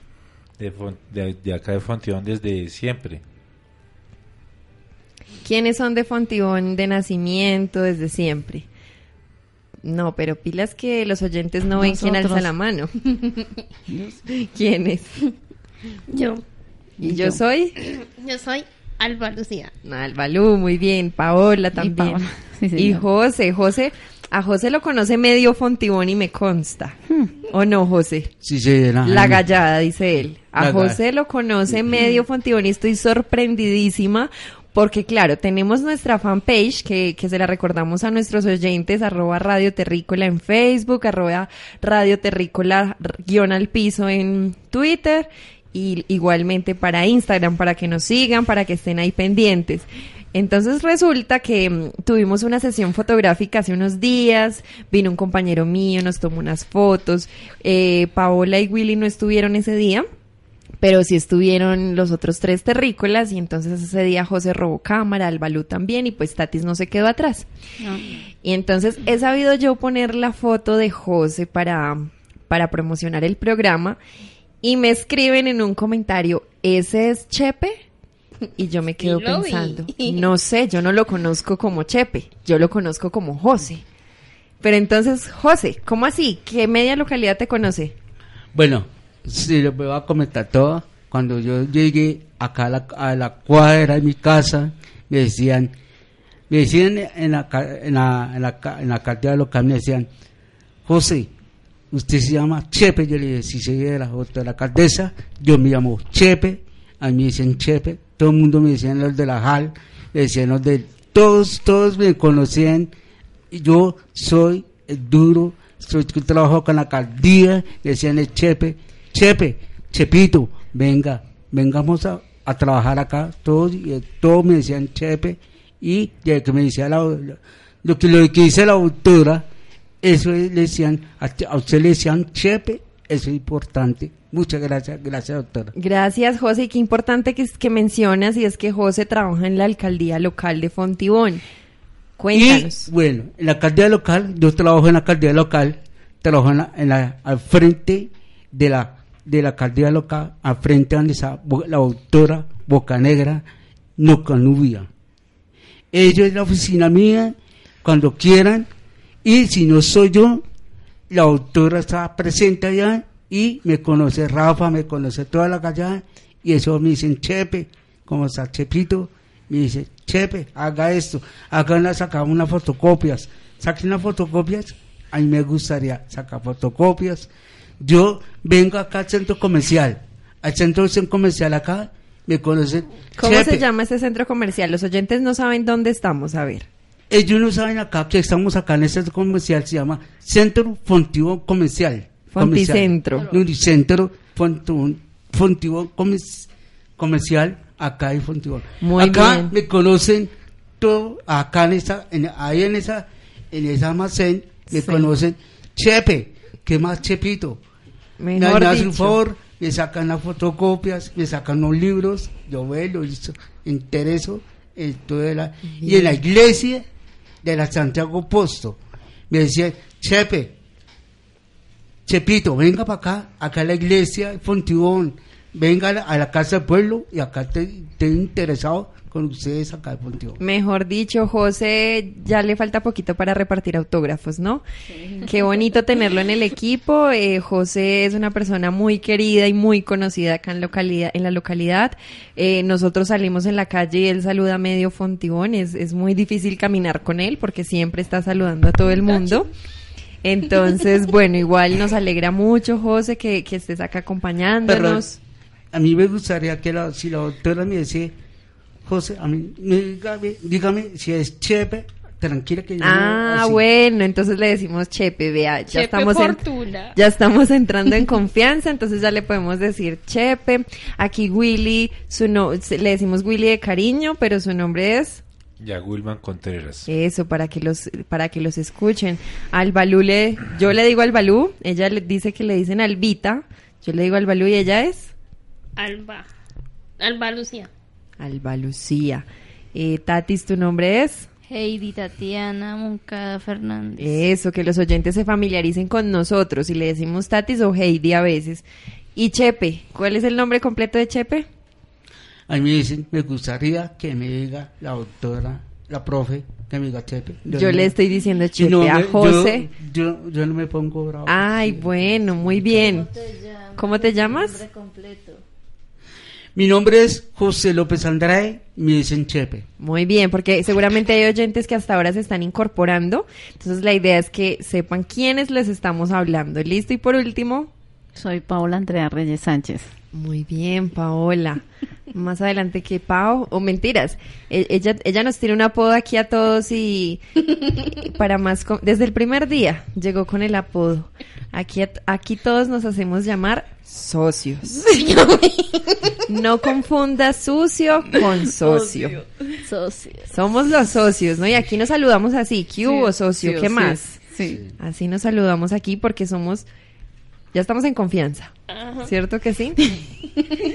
de, de acá de Fontibón desde siempre. ¿Quiénes son de Fontibón de nacimiento desde siempre? No, pero pilas que los oyentes no ven quién alza la mano. ¿Quiénes? Yo, Y yo soy yo soy Alba Lucía. Albalú, muy bien. Paola Y también. Paola, sí, Y. José, José, a José lo conoce medio Fontibón y me consta. ¿O no, José? Sí, señora. La Ay, gallada, dice él. A La José lo conoce medio Fontibón y estoy sorprendidísima porque, claro, tenemos nuestra fanpage que, que se la recordamos a nuestros oyentes, arroba Radio Terrícola en Facebook, arroba Radio Terrícola guion al piso en Twitter y igualmente para Instagram, para que nos sigan, para que estén ahí pendientes. Entonces resulta que mm, tuvimos una sesión fotográfica hace unos días, vino un compañero mío, nos tomó unas fotos, eh, Paola y Willy no estuvieron ese día, pero sí estuvieron los otros tres terrícolas y entonces ese día José robó cámara, Albalú también y pues Tatis no se quedó atrás. Y entonces he sabido yo poner la foto de José para, para promocionar el programa y me escriben en un comentario, ¿ese es Chepe? Y yo me quedo Sí lo vi. pensando, no sé, yo no lo conozco como Chepe, yo lo conozco como José. Pero entonces, José, ¿cómo así? ¿Qué media localidad te conoce? Bueno, sí, les voy a comentar todo. Cuando yo llegué acá a la, cuadra de mi casa, me decían, me decían en la, en la, en la, en la alcaldía local, me decían, José, usted se llama Chepe. Yo le dije, si soy de la, de la alcaldesa, yo me llamo Chepe. A mí me dicen Chepe. Todo el mundo me decían los de la JAL, me decían los de... Todos, todos me conocían. Yo soy el duro, soy trabajo con la alcaldía, decían el Chepe. Chepe, Chepito, venga, vengamos a, a trabajar acá. Todos, y, eh, todos me decían Chepe. Y de que me decía la, lo que, lo que dice la autora, eso es- le decían, a, a usted le decían Chepe, eso es importante. Muchas gracias, gracias doctora. Gracias, José. Y qué importante que, que mencionas y es que José trabaja en la alcaldía local de Fontibón. Cuéntanos. Y bueno, en la alcaldía local, yo trabajo en la alcaldía local, trabajo en la, en la- al frente de la, de la alcaldía local, al frente donde está la doctora Bocanegra Nocanubia. Ellos en la oficina mía, cuando quieran, y si no soy yo, la doctora está presente allá y me conoce Rafa, me conoce toda la calle y eso me dicen Chepe, como está Chepito, me dice Chepe, haga esto, hagan las sacamos unas fotocopias, saquen unas fotocopias, a mí me gustaría sacar fotocopias. Yo vengo acá al centro comercial, al centro comercial acá, me conocen ¿Cómo Chepe. se llama ese centro comercial? Los oyentes no saben dónde estamos. A ver. Ellos no saben acá que estamos acá en este comercial, se llama Centro Fontivo Comercial. Fonticentro. Comercial. Centro Fontivo, Comercial, acá en Fontivo. Muy acá bien. me conocen todo, acá en esa, en, ahí en esa, en ese almacén, me Sí. conocen Chepe, ¿qué más Chepito? Me, Mejor me hacen un dicho. favor, me sacan las fotocopias, me sacan los libros, yo veo, listo, intereso, la, y en la iglesia de la Santiago Posto, me decían, Chepe, Chepito, venga para acá, acá en la iglesia de Fontibón, venga a la, casa del pueblo y acá te, estoy interesado con ustedes acá de Fontibón. Mejor dicho, José, ya le falta poquito para repartir autógrafos, ¿no? Qué bonito tenerlo en el equipo. Eh, José es una persona muy querida y muy conocida acá en, localidad, en la localidad. Eh, nosotros salimos en la calle y él saluda a medio Fontibón. Es, es muy difícil caminar con él porque siempre está saludando a todo el mundo. Entonces, bueno, igual nos alegra mucho, José, que, que estés acá acompañándonos. A mí me gustaría que la, si la doctora me decía, José, a mí, me- dígame, dígame si es Chepe, tranquila que yo Ah, bueno, entonces le decimos Chepe, vea, ya Chepe estamos en- Fortuna. ya estamos entrando en confianza, entonces ya le podemos decir Chepe. Aquí Willy, su no, se- le decimos Willy de cariño, pero su nombre es Ya Wilman Contreras. eso para que los para que los escuchen. Al Balú le yo le digo al Balú, ella le dice que le dicen Albita, yo le digo al Balú y ella es Alba. Alba Lucía. Alba Lucía. Eh, Tatis, tu nombre es Heidi Tatiana Moncada Fernández. Eso, que los oyentes se familiaricen con nosotros y le decimos Tatis o Heidi a veces. Y Chepe, ¿cuál es el nombre completo de Chepe? A mí me dicen, me gustaría que me diga la doctora, la profe, que me diga Chepe. Yo, no- le estoy diciendo Chepe no a José. Yo, yo, yo no me pongo bravo. Ay, bueno, muy bien. ¿Cómo te llamas? Nombre completo. Mi nombre es José López Andrade, me dicen Chepe. Muy bien, porque seguramente hay oyentes que hasta ahora se están incorporando. Entonces la idea es que sepan quiénes les estamos hablando. ¿Listo? Y por último, Soy Paola Andrea Reyes Sánchez. Muy bien, Paola. Más adelante que Pao, o mentiras, e- ella, ella nos tiene un apodo aquí a todos y, para más, desde el primer día llegó con el apodo. Aquí, aquí todos nos hacemos llamar socios. No confunda sucio con socio. Socio. Somos los socios, ¿no? Y aquí nos saludamos así. ¿Qué hubo, socio? ¿Qué más? Sí. Así nos saludamos aquí porque somos, ya estamos en confianza. Ajá. ¿Cierto que sí?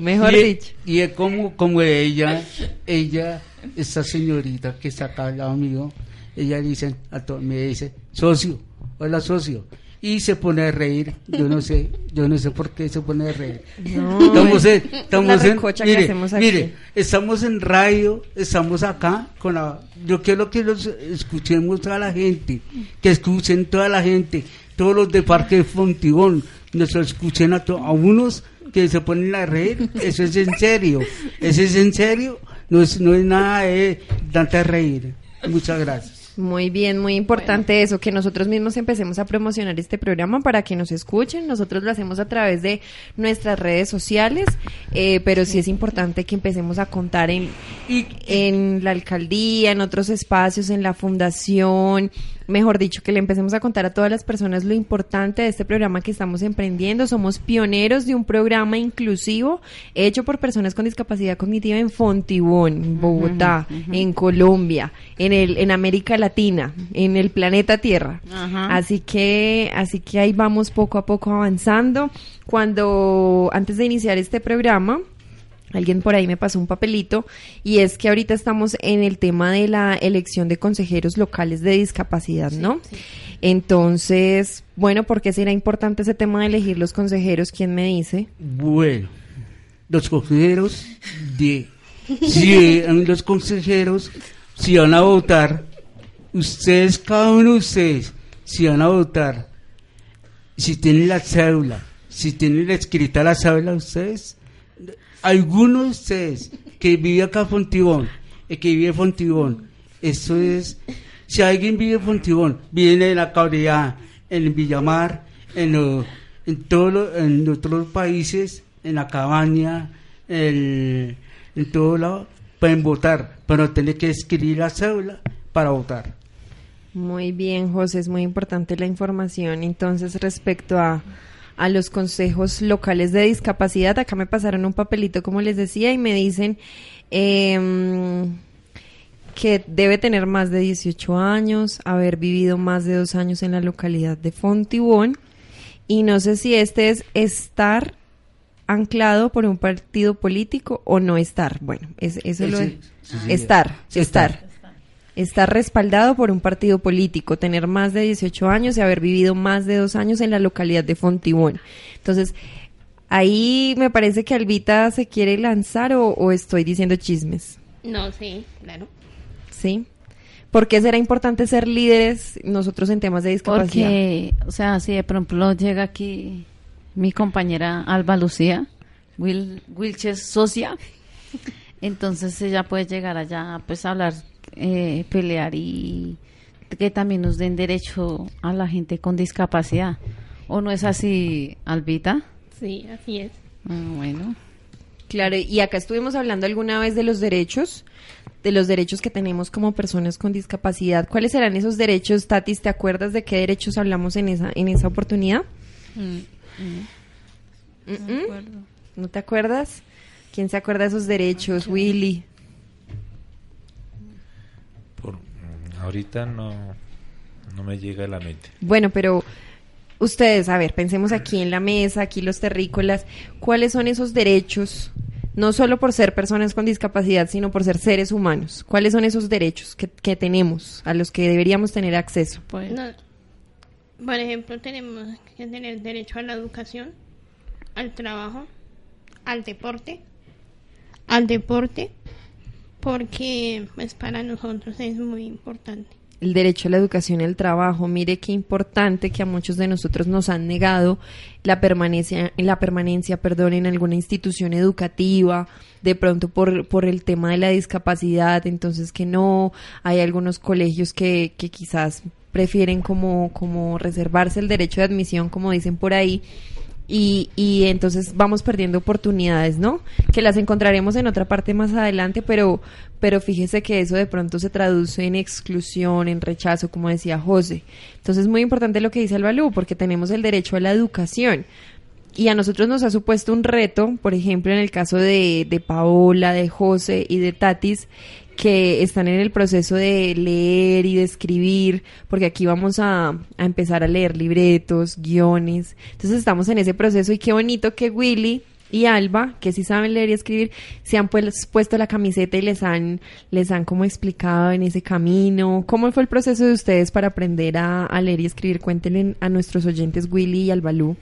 Mejor y, es- dicho. Y es como, como ella, ella, esta señorita que está acá al lado mío, ella dice, a to- me dice, socio, hola socio. Y se pone a reír, yo no sé, yo no sé por qué se pone a reír. No, Estamos en, es estamos en- que mire, hacemos aquí. mire, estamos en radio, estamos acá con la, yo quiero que los escuchemos a la gente, que escuchen toda la gente, todos los de Parque Fontibón, nos escuchen a, to- a unos que se ponen a reír, eso es en serio, eso es en serio, no es, no es nada de tanta reír. Muchas gracias. Muy bien, muy importante eso, que nosotros mismos empecemos a promocionar este programa para que nos escuchen. Nosotros lo hacemos a través de nuestras redes sociales, eh, pero sí es importante que empecemos a contar en, Y, en la alcaldía, en otros espacios, en la fundación, mejor dicho, que le empecemos a contar a todas las personas lo importante de este programa que estamos emprendiendo. Somos pioneros de un programa inclusivo hecho por personas con discapacidad cognitiva en Fontibón, en Bogotá, en Colombia, en el en América Latina, en el planeta Tierra. Ajá. Así que así que ahí vamos poco a poco avanzando. Cuando antes de iniciar este programa Alguien por ahí me pasó un papelito y es que ahorita estamos en el tema de la elección de consejeros locales de discapacidad, ¿no? Entonces, bueno, ¿por qué será importante ese tema de elegir los consejeros? ¿Quién me dice? Bueno, los consejeros de si en los consejeros si van a votar, ustedes cada uno de ustedes si van a votar, si tienen la cédula, si tienen escrita la cédula ustedes, algunos de ustedes que vive acá en Fontibón, el que vive en Fontibón, eso es, si alguien vive en Fontibón, viene en la Cabreá, en Villamar, en, lo- en, todo en otros países, en la cabaña, el- en todo lado, pueden votar, pero tienen que escribir la cédula para votar. Muy bien, José, es muy importante la información. Entonces, respecto a, a los consejos locales de discapacidad, acá me pasaron un papelito, como les decía, y me dicen em, que debe tener más de 18 años, haber vivido más de dos años en la localidad de Fontibón, y no sé si este es estar anclado por un partido político o no estar. Bueno, es- eso lo sí, sí. estar, Sí, estar. Estar respaldado por un partido político, tener más de 18 años y haber vivido más de dos años en la localidad de Fontibón. Entonces, ahí me parece que Albita se quiere lanzar o, o estoy diciendo chismes, No, sí, claro. ¿sí? ¿Por qué será importante ser líderes nosotros en temas de discapacidad? Porque, o sea, si de pronto llega aquí mi compañera Alba Lucía, Will, Wilches socia, entonces ella puede llegar allá, pues a hablar, eh, pelear y que también nos den derecho a la gente con discapacidad. ¿O no es así, Albita? Sí, así es. Ah, bueno. Claro, y acá estuvimos hablando alguna vez de los derechos de los derechos que tenemos como personas con discapacidad. ¿Cuáles serán esos derechos, Tatis? ¿Te acuerdas de qué derechos hablamos en esa, en esa oportunidad? Mm, mm. Mm, mm. ¿No te acuerdas? ¿Quién se acuerda de esos derechos? Willy. Por, mm, ahorita no, no me llega a la mente. Bueno, pero ustedes, a ver, pensemos aquí en la mesa, aquí los terrícolas, ¿cuáles son esos derechos? No solo por ser personas con discapacidad, sino por ser seres humanos. ¿Cuáles son esos derechos que, que tenemos, a los que deberíamos tener acceso? Pues, No, por ejemplo, tenemos que tener derecho a la educación, al trabajo, al deporte, al deporte, porque pues para nosotros es muy importante. el derecho a la educación y al trabajo. Mire qué importante que a muchos de nosotros nos han negado la permanencia, la permanencia, perdón, en alguna institución educativa, de pronto por, por el tema de la discapacidad, entonces que no, hay algunos colegios que, que quizás prefieren como, como reservarse el derecho de admisión, como dicen por ahí, y, y entonces vamos perdiendo oportunidades, ¿no? Que las encontraremos en otra parte más adelante, pero, pero fíjese que eso de pronto se traduce en exclusión, en rechazo, como decía José. Entonces es muy importante lo que dice el Balú, porque tenemos el derecho a la educación. Y a nosotros nos ha supuesto un reto, por ejemplo, en el caso de, de Paola, de José y de Tatis, que están en el proceso de leer y de escribir, porque aquí vamos a, a empezar a leer libretos, guiones. Entonces estamos en ese proceso y qué bonito que Willy y Alba, que sí saben leer y escribir, se han pues- puesto la camiseta y les han, les han como explicado en ese camino. ¿Cómo fue el proceso de ustedes para aprender a, a leer y escribir? Cuéntenle a nuestros oyentes Willy y Albalú.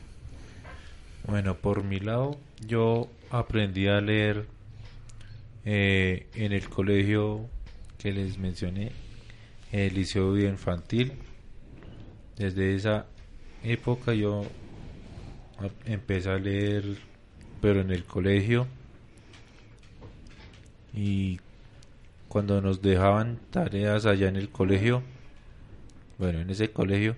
Bueno, por mi lado, yo aprendí a leer eh, en el colegio que les mencioné, el Liceo Infantil. Desde esa época yo empecé a leer, pero en el colegio. Y cuando nos dejaban tareas allá en el colegio, bueno, en ese colegio,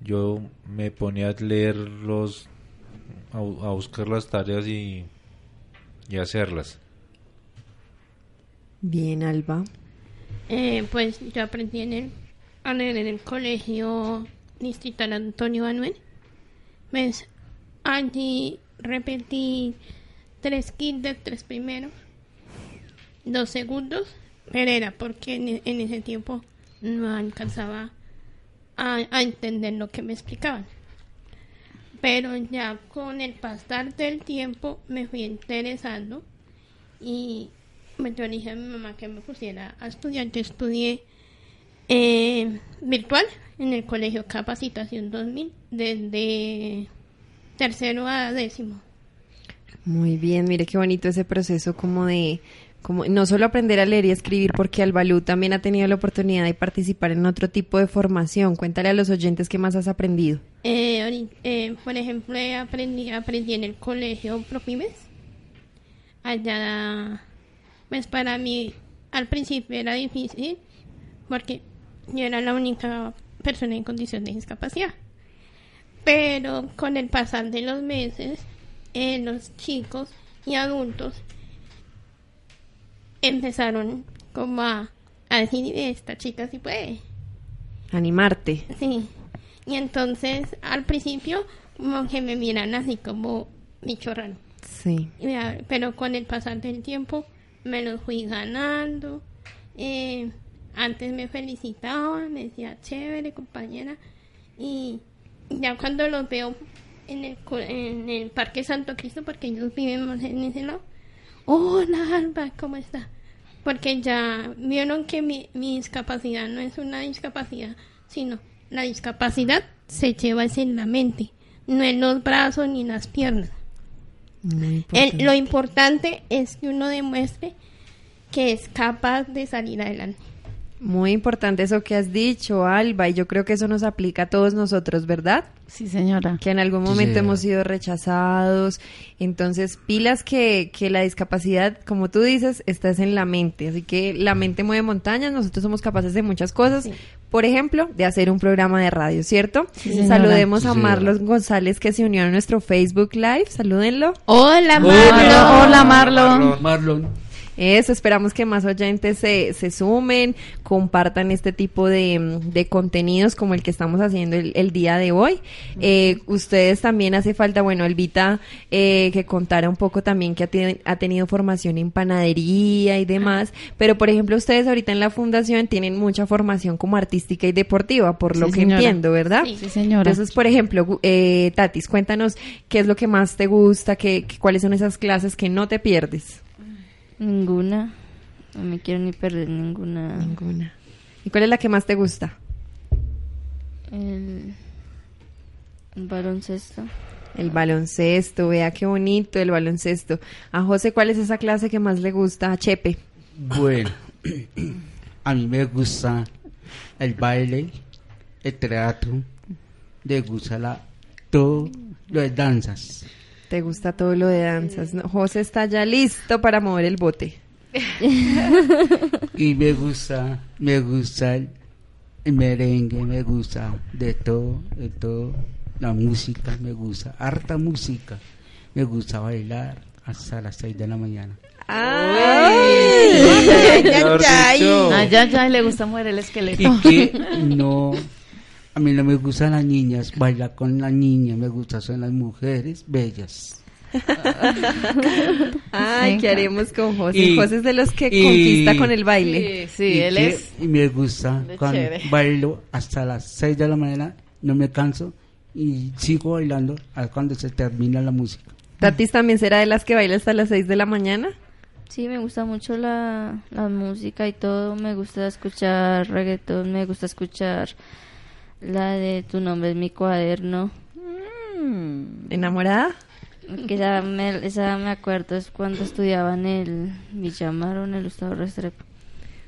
yo me ponía a leer los a, a buscar las tareas y, y hacerlas. Bien, Alba. Eh, pues yo aprendí en el, en el colegio distrital Antonio Manuel. Pues allí repetí tres kinder, tres primeros, dos segundos, pero era porque en, en ese tiempo no alcanzaba a, a entender lo que me explicaban. Pero ya con el pasar del tiempo me fui interesando y pues, yo dije a mi mamá que me pusiera a estudiar. Yo estudié eh, virtual en el Colegio Capacitación 2000 desde tercero a décimo. Muy bien, mire qué bonito ese proceso como de, como no solo aprender a leer y escribir, porque Albalú también ha tenido la oportunidad de participar en otro tipo de formación. Cuéntale a los oyentes qué más has aprendido. Eh, eh, por ejemplo, aprendí, aprendí en el colegio Propimes. Allá, pues para mí al principio era difícil porque yo era la única persona en condición de discapacidad. Pero con el pasar de los meses, eh, los chicos y adultos empezaron como a, a decir, esta chica sí puede. Animarte. Sí. Y entonces, al principio, como que me miran así como bicho raro. Sí. Pero con el pasar del tiempo, me los fui ganando. Eh, antes me felicitaban, me decía, chévere, compañera. Y ya cuando los veo en el, en el Parque Santo Cristo, porque ellos vivimos en ese lado, hola Alba, ¿cómo está? Porque ya vieron que mi, mi discapacidad no es una discapacidad, sino la discapacidad se lleva en la mente, no en los brazos ni en las piernas. El- lo importante es que uno demuestre que es capaz de salir adelante. Muy importante eso que has dicho, Alba, y yo creo que eso nos aplica a todos nosotros, ¿verdad? sí, señora. que en algún Sí, momento hemos sido rechazados. Entonces, pilas que, que la discapacidad, como tú dices, está es en la mente. Así que la mente mueve montañas, nosotros somos capaces de muchas cosas. Por ejemplo, de hacer un programa de radio, ¿cierto? Sí. Saludemos Sí, a señora. Marlos González que se unió a nuestro Facebook Live. Salúdenlo. Hola, Hola, hola, Marlon. Marlon. Eso, esperamos que más oyentes se, se sumen, compartan este tipo de, de contenidos como el que estamos haciendo el, el día de hoy. Eh, ustedes también hace falta, bueno, Elvita, eh, que contara un poco también que ha, ten- ha tenido formación en panadería y demás, pero por ejemplo ustedes ahorita en la fundación tienen mucha formación como artística y deportiva, por lo Sí, que señora. entiendo, ¿verdad? Sí. Sí, señora. Entonces, por ejemplo, eh, Tatis, cuéntanos qué es lo que más te gusta, qué, qué- cuáles son esas clases que no te pierdes. Ninguna. No me quiero ni perder ninguna. Ninguna. ¿Y cuál es la que más te gusta? El, el baloncesto. El baloncesto, vea qué bonito el baloncesto. A José, ¿cuál es esa clase que más le gusta? A Chepe. Bueno, a mí me gusta el baile, el teatro, me gusta la, todo lo de danzas. ¿Te gusta todo lo de danzas? ¿no? José está ya listo para mover el bote. Y me gusta, me gusta el, merengue, me gusta de todo, de todo. La música, me gusta, harta música. Me gusta bailar hasta las 6 de la mañana. ¡Ay! Mejor dicho. Ah, ya, ya, le gusta mover el esqueleto. Y que no, a mí no me gustan las niñas, bailar con las niñas, me gustan son las mujeres bellas. Ay. ¿qué haremos con José? Y- José es de los que y- conquista con el baile. Sí, sí, y él que- es. Y me gusta cuando chévere. bailo hasta las 6 de la mañana, no me canso y sigo bailando hasta cuando se termina la música. ¿Tatis también será de las que baila hasta las 6 de la mañana? Sí, me gusta mucho la, la música y todo. Me gusta escuchar reggaetón, me gusta escuchar la de Tu nombre es mi cuaderno. Mm. ¿Enamorada? Que esa me, esa me acuerdo es cuando estudiaba en el Villamar en el Gustavo Restrepo.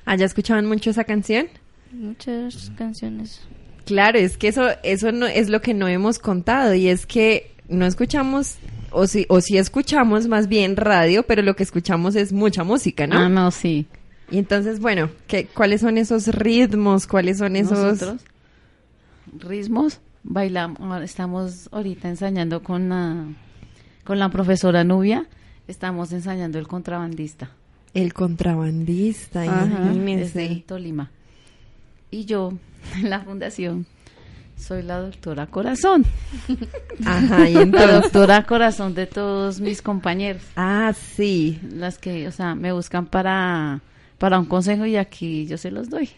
¿Allá Ah, escuchaban mucho esa canción? Muchas canciones. Claro, es que eso, eso no es lo que no hemos contado y es que no escuchamos o si, o si escuchamos más bien radio, pero lo que escuchamos es mucha música, ¿no? Ah, no, sí. Y entonces, bueno, ¿qué, ¿cuáles son esos ritmos? ¿Cuáles son esos? Nosotros, ritmos, bailamos, estamos ahorita ensayando con la, con la profesora Nubia, estamos ensayando el contrabandista. El contrabandista, imagínense. Tolima. Y yo, en la fundación, soy la doctora Corazón. Ajá, y La entonces... doctora Corazón de todos mis compañeros. Ah, sí. Las que, o sea, me buscan para, para un consejo y aquí yo se los doy.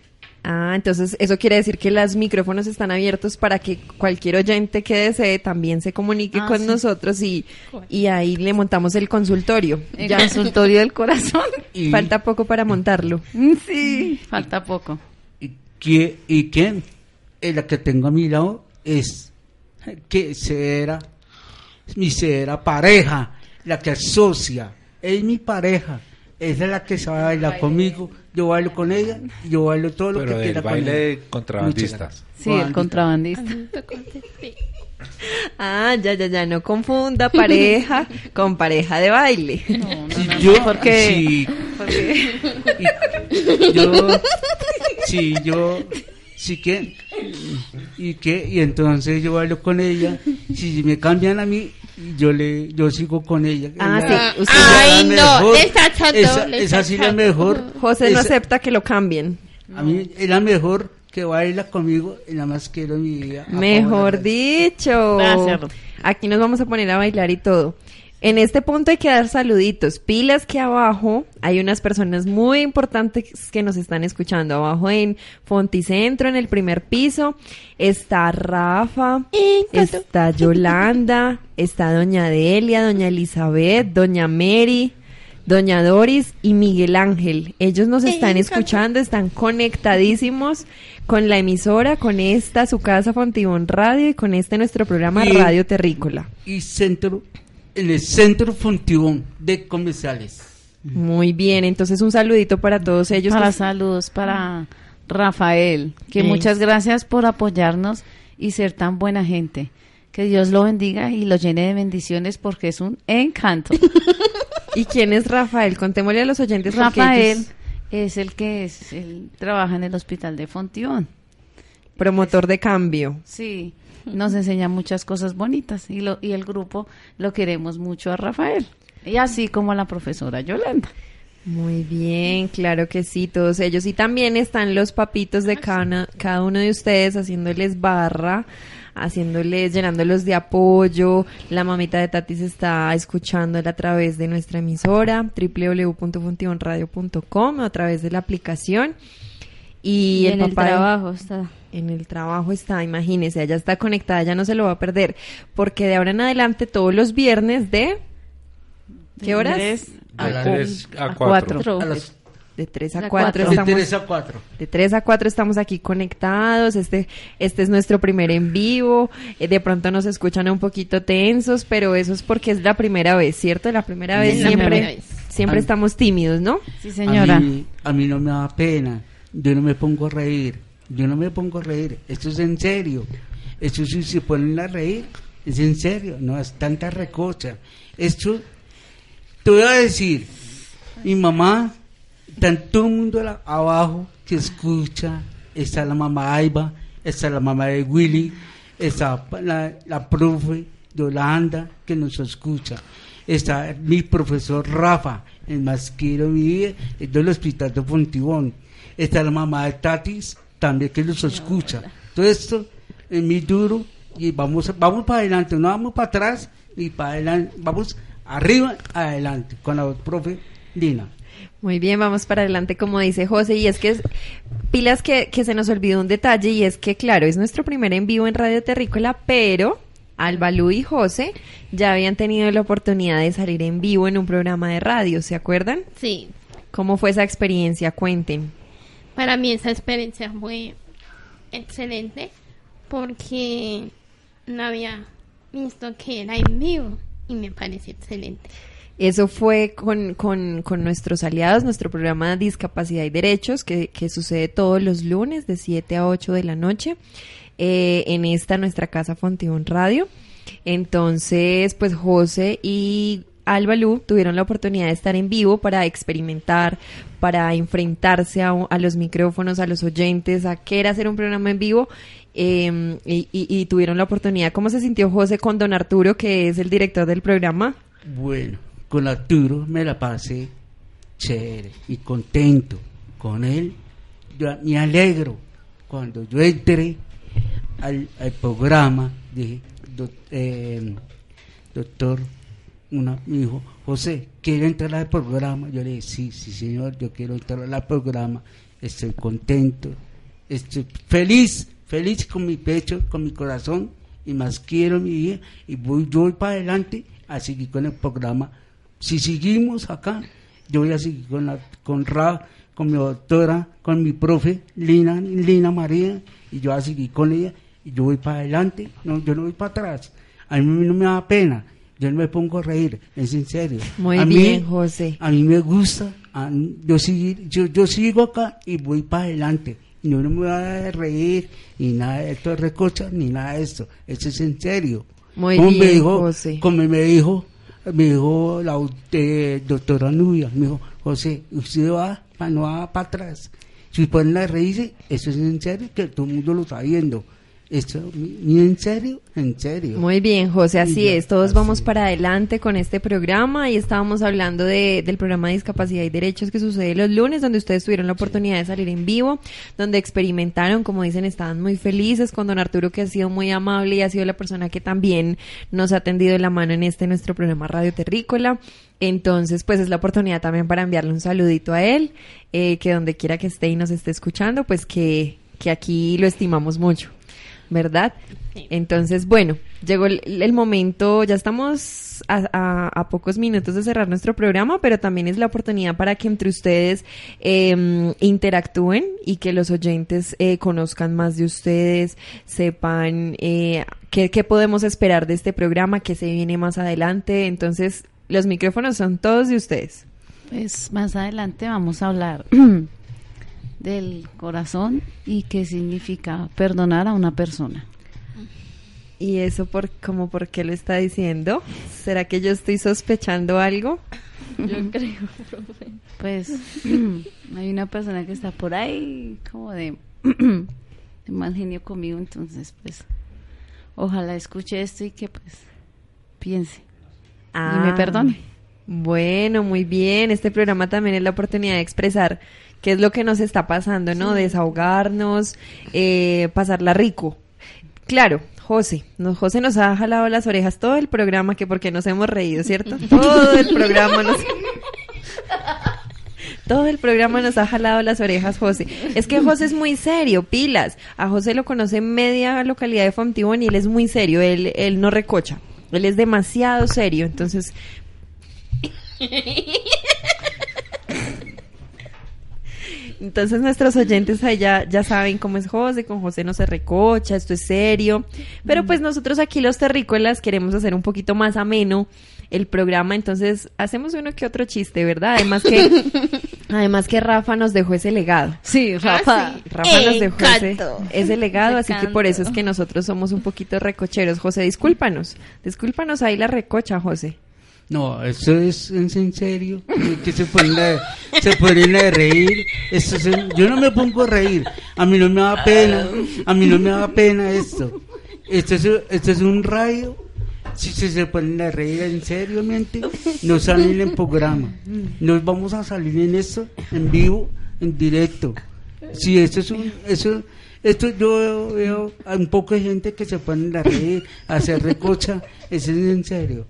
Ah, entonces eso quiere decir que los micrófonos están abiertos para que cualquier oyente que desee también se comunique Ah, con sí. nosotros y, y ahí le montamos el consultorio. El consultorio del corazón. Y, Falta poco para montarlo. Sí, falta poco. y, que, y que eh, la que tengo a mi lado es que será mi será pareja, la que asocia, es mi pareja. Es la que se va a bailar conmigo. Yo bailo con ella, yo bailo todo lo Pero que quiera con baile ella. de contrabandistas. Sí, el contrabandista. Ah, ya, ya, ya, no confunda pareja con pareja de baile. No, no, no, yo, porque sí, y- yo, sí, yo, sí que, y que, y entonces yo bailo con ella, si me cambian a mí, yo le, yo sigo con ella. Ah, Ella- sí, usted- Ay, no, está esa, sí es la mejor. José no esa- acepta que lo cambien. A mí es la mejor que baila conmigo y nada más quiero en mi vida. Mejor dicho. Gracias. Aquí nos vamos a poner a bailar y todo. En este punto hay que dar saluditos. Pilas que abajo hay unas personas muy importantes que nos están escuchando. Abajo en Fonticentro, en el primer piso, está Rafa, está Yolanda, está Doña Delia, Doña Elizabeth, Doña Mary, Doña Doris y Miguel Ángel. Ellos nos están escuchando, están conectadísimos con la emisora, con esta, su casa Fontibón Radio y con este nuestro programa Y- Radio Terrícola. Y centro, en el centro Fontibón de comerciales. Muy bien, entonces un saludito para todos ellos. para saludos para Rafael, que muchas gracias por apoyarnos y ser tan buena gente. Que Dios lo bendiga y lo llene de bendiciones porque es un encanto. ¿Y quién es Rafael? Contémosle a los oyentes. Rafael ellos- es el que es, él trabaja en el hospital de Fontibón. promotor de cambio. Sí, nos enseña muchas cosas bonitas y, lo, y el grupo lo queremos mucho a Rafael. Y así como a la profesora Yolanda. Muy bien, claro que sí, todos ellos. Y también están los papitos de cada, cada uno de ustedes haciéndoles barra, haciéndoles, llenándolos de apoyo. La mamita de Tatis está escuchándola a través de nuestra emisora, www.funtionradio.com, a través de la aplicación. Y, Y el en el papá de- trabajo está. en el trabajo está, imagínese, ella está conectada, ya no se lo va a perder, porque de ahora en adelante todos los viernes de ¿qué horas? Tres De a, tres a a cuatro. cuatro. A las De 3 a De 4 cuatro. de estamos 3 a 4. de 3 a 4 estamos aquí conectados. Este este es nuestro primer en vivo. Eh, de pronto nos escuchan un poquito tensos, pero eso es porque es la primera vez, ¿cierto? La primera vez la siempre primera vez. siempre estamos tímidos, ¿no? Sí, señora. A mí, a mí no me da pena. Yo no me pongo a reír. Yo no me pongo a reír. Esto es en serio. Esto si se ponen a reír, es en serio. No es tanta recocha. Esto, te voy a decir, mi mamá, el mundo abajo que escucha. Está la mamá Aiba, está la mamá de Willy, está la, la profe Yolanda que nos escucha. Está mi profesor Rafa, el más quiero de vida, es del hospital de Fontibón. Está la mamá de Tatis, también que nos escucha. Todo esto es muy duro y vamos, vamos para adelante, no vamos para atrás ni para adelante, vamos arriba, adelante, con la profe Lina. Muy bien, vamos para adelante, como dice José. Y es que es, pilas que, que se nos olvidó un detalle y es que, claro, es nuestro primer en vivo en Radio Terrícola, pero Albalú y José ya habían tenido la oportunidad de salir en vivo en un programa de radio, ¿se acuerdan? Sí, ¿Cómo fue esa experiencia? Cuenten. Para mí esa experiencia fue excelente porque no había visto que era en vivo y me parece excelente. Eso fue con, con, con nuestros aliados, nuestro programa Discapacidad y Derechos, que, que sucede todos los lunes de 7 a 8 de la noche, eh, en esta nuestra casa Fontibón Radio. Entonces, pues José y Albalú tuvieron la oportunidad de estar en vivo para experimentar, para enfrentarse a, los micrófonos, a los oyentes, a qué era hacer un programa en vivo. eh, y, tuvieron la oportunidad. ¿Cómo se sintió José con Don Arturo, que es el director del programa? Bueno, con Arturo me la pasé chévere y contento con él. Yo me alegro cuando yo entré al, al programa, dije, "Doc- eh, doctor, una, me dijo, José, ¿quiere entrar al programa? Yo le dije, sí, sí, señor, yo quiero entrar al programa, estoy contento, estoy feliz, feliz con mi pecho, con mi corazón, y más quiero mi vida, y voy, yo voy para adelante a seguir con el programa. Si seguimos acá, yo voy a seguir con, la, con Ra, con mi doctora, con mi profe, Lina, Lina María, y yo voy a seguir con ella, y yo voy para adelante, no, yo no voy para atrás. A mí no me da pena, yo no me pongo a reír, es en serio. Muy A mí- bien, José. a mí me gusta, a yo, yo, yo sigo acá y voy para adelante. Yo no me voy a reír, ni nada de esto de recocha, ni nada de esto. Eso es en serio. Muy Como bien, me dijo, José. Como me dijo, me dijo la eh, doctora Nubia, me dijo, José, usted va, no va para atrás. Si ponen a reírse, eso es en serio, que todo el mundo lo está viendo. Esto, en serio, en serio. Muy bien, José, así ya, es. Todos así vamos para adelante con este programa y estábamos hablando de, del programa de discapacidad y derechos que sucede los lunes, donde ustedes tuvieron la oportunidad de salir en vivo, donde experimentaron, como dicen, estaban muy felices con don Arturo, que ha sido muy amable y ha sido la persona que también nos ha tendido la mano en este nuestro programa Radio Terrícola. Entonces, pues es la oportunidad también para enviarle un saludito a él, eh, que donde quiera que esté y nos esté escuchando, pues que, que aquí lo estimamos mucho. ¿Verdad? Sí. Entonces, bueno, llegó el, el momento, ya estamos a, a- a pocos minutos de cerrar nuestro programa, pero también es la oportunidad para que entre ustedes eh, interactúen y que los oyentes eh, conozcan más de ustedes, sepan eh, qué, qué podemos esperar de este programa, qué se viene más adelante. Entonces, los micrófonos son todos de ustedes. Pues más adelante vamos a hablar del corazón y qué significa perdonar a una persona. ¿Y eso por, como por qué lo está diciendo? ¿Será que yo estoy sospechando algo? Yo creo, profe. Pues hay una persona que está por ahí como de, de mal genio conmigo, entonces pues ojalá escuche esto y que pues piense y me Ah, perdone. Bueno, muy bien. Este programa también es la oportunidad de expresar qué es lo que nos está pasando, ¿no? Desahogarnos, eh, pasarla rico. Claro, José, no, José nos ha jalado las orejas todo el programa, que porque nos hemos reído, ¿cierto? Todo el programa nos... Todo el programa nos ha jalado las orejas, José. Es que José es muy serio, pilas. A José lo conoce media localidad de Fontibón y él es muy serio, él, él no recocha. Él es demasiado serio, entonces... Entonces nuestros oyentes allá ya saben cómo es José, con José no se recocha, esto es serio. Pero pues nosotros aquí los terrícolas queremos hacer un poquito más ameno el programa, entonces hacemos uno que otro chiste, ¿verdad? Además que además que Rafa nos dejó ese legado. Sí, Rafa. Rafa nos dejó ese, ese legado, así que por eso es que nosotros somos un poquito recocheros. José, discúlpanos. Discúlpanos ahí la recocha, José. No, eso es, en serio. Que se ponen a, se ponen a reír. Esto es yo no me pongo a reír. A mí no me da pena. A mí no me da pena esto. Esto es, esto es un radio. Si se, se ponen a reír en seriamente, no salen en programa. Nos vamos a salir en esto, en vivo, en directo. Si esto es un, eso, esto yo veo, a un poco de gente que se ponen a reír, a hacer recocha, eso es en serio,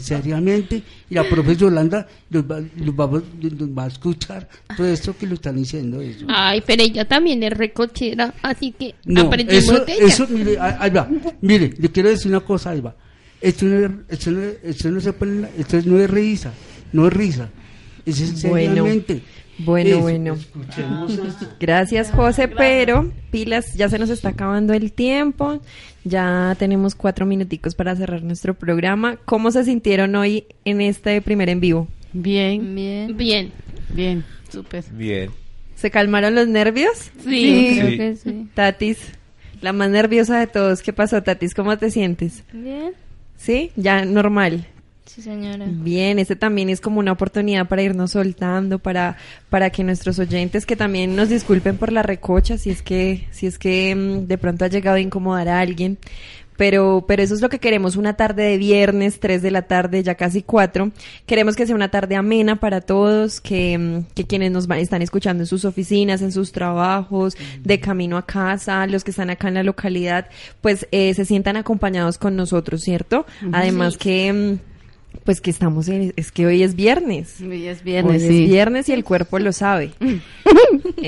seriamente, y la profe Yolanda los va, los va, los va a escuchar todo esto que lo están diciendo ellos. Ay, pero ella también es recochera, así que No, aprendimos eso, de ella. eso, mire, ahí va, mire, le quiero decir una cosa, ahí va. Esto no es, esto no, es- esto no se pone, esto no es risa, no es risa, es en Bueno, seriamente. Bueno, Eso, bueno. escuchemos esto. Gracias, José, pero pilas, ya se nos está acabando el tiempo. Ya tenemos cuatro minuticos para cerrar nuestro programa. ¿Cómo se sintieron hoy en este primer en vivo? Bien, Bien. Bien. bien, súper. Bien. ¿Se calmaron los nervios? Sí. Creo Sí. que sí. Tatis, la más nerviosa de todos. ¿Qué pasó, Tatis? ¿Cómo te sientes? Bien. ¿Sí? Ya normal. Sí, señora. Bien, este también es como una oportunidad para irnos soltando, para, para que nuestros oyentes que también nos disculpen por la recocha, si es que, si es que mm, de pronto ha llegado a incomodar a alguien. Pero, pero eso es lo que queremos, una tarde de viernes, 3 de la tarde, ya casi 4. Queremos que sea una tarde amena para todos, que, mm, que quienes nos van, están escuchando en sus oficinas, en sus trabajos, de camino a casa, los que están acá en la localidad, pues eh, se sientan acompañados con nosotros, ¿cierto? Además que... pues que estamos en, es que hoy es viernes. Hoy es Hoy viernes, es sí. viernes y el cuerpo lo sabe.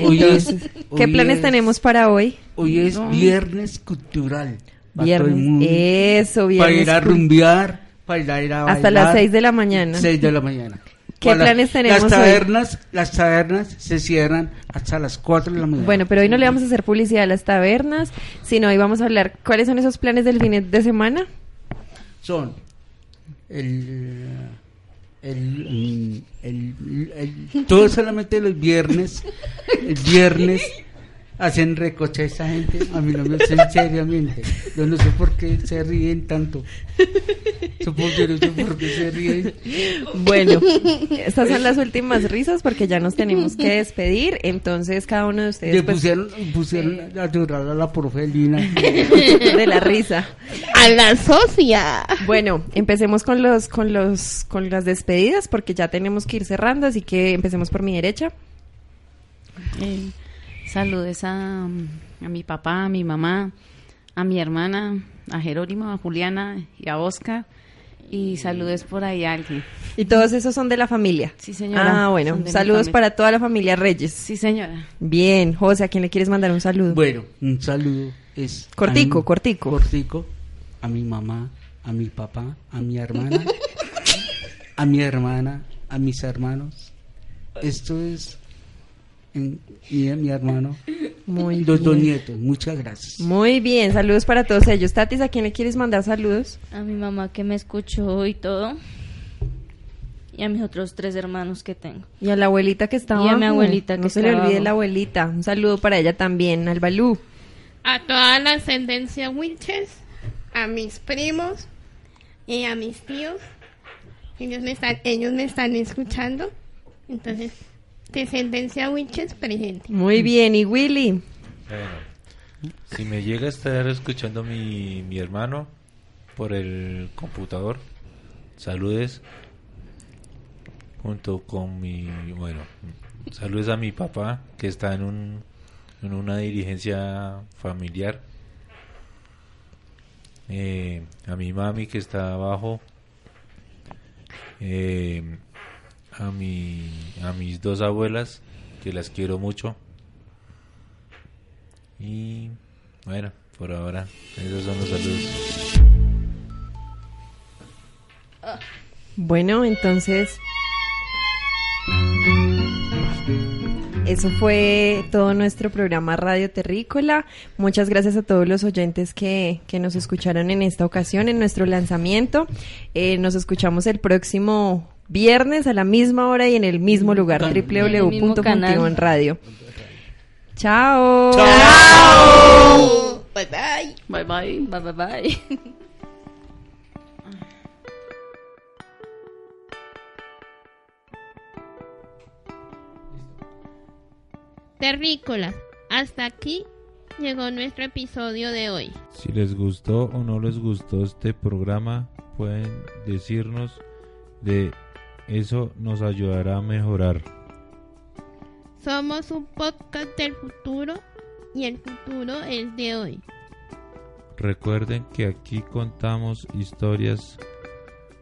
Hoy es- Entonces, ¿qué hoy planes es- tenemos para hoy? Hoy es viernes cultural. para todo el Viernes. mundo. Eso, Para viernes. ir a rumbear, para ir a, ir a Hasta bailar. las 6 de la mañana. 6 de la mañana. ¿Qué Para- planes tenemos Las hoy? tabernas, las tabernas se cierran hasta las 4 de la mañana. Bueno, pero hoy no le vamos a hacer publicidad a las tabernas, sino hoy vamos a hablar cuáles son esos planes del fin de semana. son el, el, el, el- todo solamente los viernes, el viernes hacen recocha a esa gente, a mí no me sé seriamente, yo no sé por qué se ríen tanto, supongo que no sé por qué se ríen, Bueno, estas son las últimas risas porque ya nos tenemos que despedir. Entonces, cada uno de ustedes le pues, pusieron, pusieron a llorar a la profe Lina, de la risa. A la socia. Bueno, empecemos con los, con los, con las despedidas porque ya tenemos que ir cerrando, así que empecemos por mi derecha. Eh, saludes a, a mi papá, a mi mamá, a mi hermana, a Jerónimo, a Juliana y a Oscar. Y saludes por ahí a alguien. Y todos esos son de la familia. Sí, señora. Ah, bueno, saludos para toda la familia Reyes. Sí, señora. Bien, José, ¿a quién le quieres mandar un saludo? bueno, un saludo es Cortico, mi- cortico. cortico, a mi mamá, a mi papá, a mi hermana, a mi hermana, a mis hermanos. Esto es en- y a mi hermano, Muy los dos bien. nietos. Muchas gracias. Muy bien, saludos para todos ellos. Tatis, ¿a quién le quieres mandar saludos? A mi mamá que me escuchó y todo. Y a mis otros tres hermanos que tengo. Y a la abuelita que está Y a mi abuelita No que se está le olvide abajo. la abuelita. Un saludo para ella también, al Balú. A toda la ascendencia Wilches, a mis primos y a mis tíos. Ellos me están, ellos me están escuchando. Entonces, descendencia Wilches presente. Muy bien, y Willy. Bueno, si me llega a estar escuchando mi, mi hermano por el computador, saludes. junto con mi, bueno, saludos a mi papá que está en un en una dirigencia familiar. Eh, a mi mami que está abajo. Eh, a mi a mis dos abuelas que las quiero mucho. Y bueno, por ahora esos son los saludos. Bueno, entonces eso fue todo nuestro programa Radio Terrícola. Muchas gracias a todos los oyentes que, que nos escucharon en esta ocasión, en nuestro lanzamiento. Eh, nos escuchamos el próximo viernes a la misma hora y en el mismo lugar, En el mismo canal. www.puntivo en radio. Chao. Bye bye. Bye bye. Bye bye bye. Terrícolas, hasta aquí llegó nuestro episodio de hoy. Si les gustó o no les gustó este programa, pueden decirnos de eso nos ayudará a mejorar. Somos un podcast del futuro y el futuro es de hoy. Recuerden que aquí contamos historias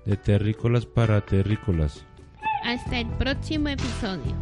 de terrícolas para terrícolas. Hasta el próximo episodio.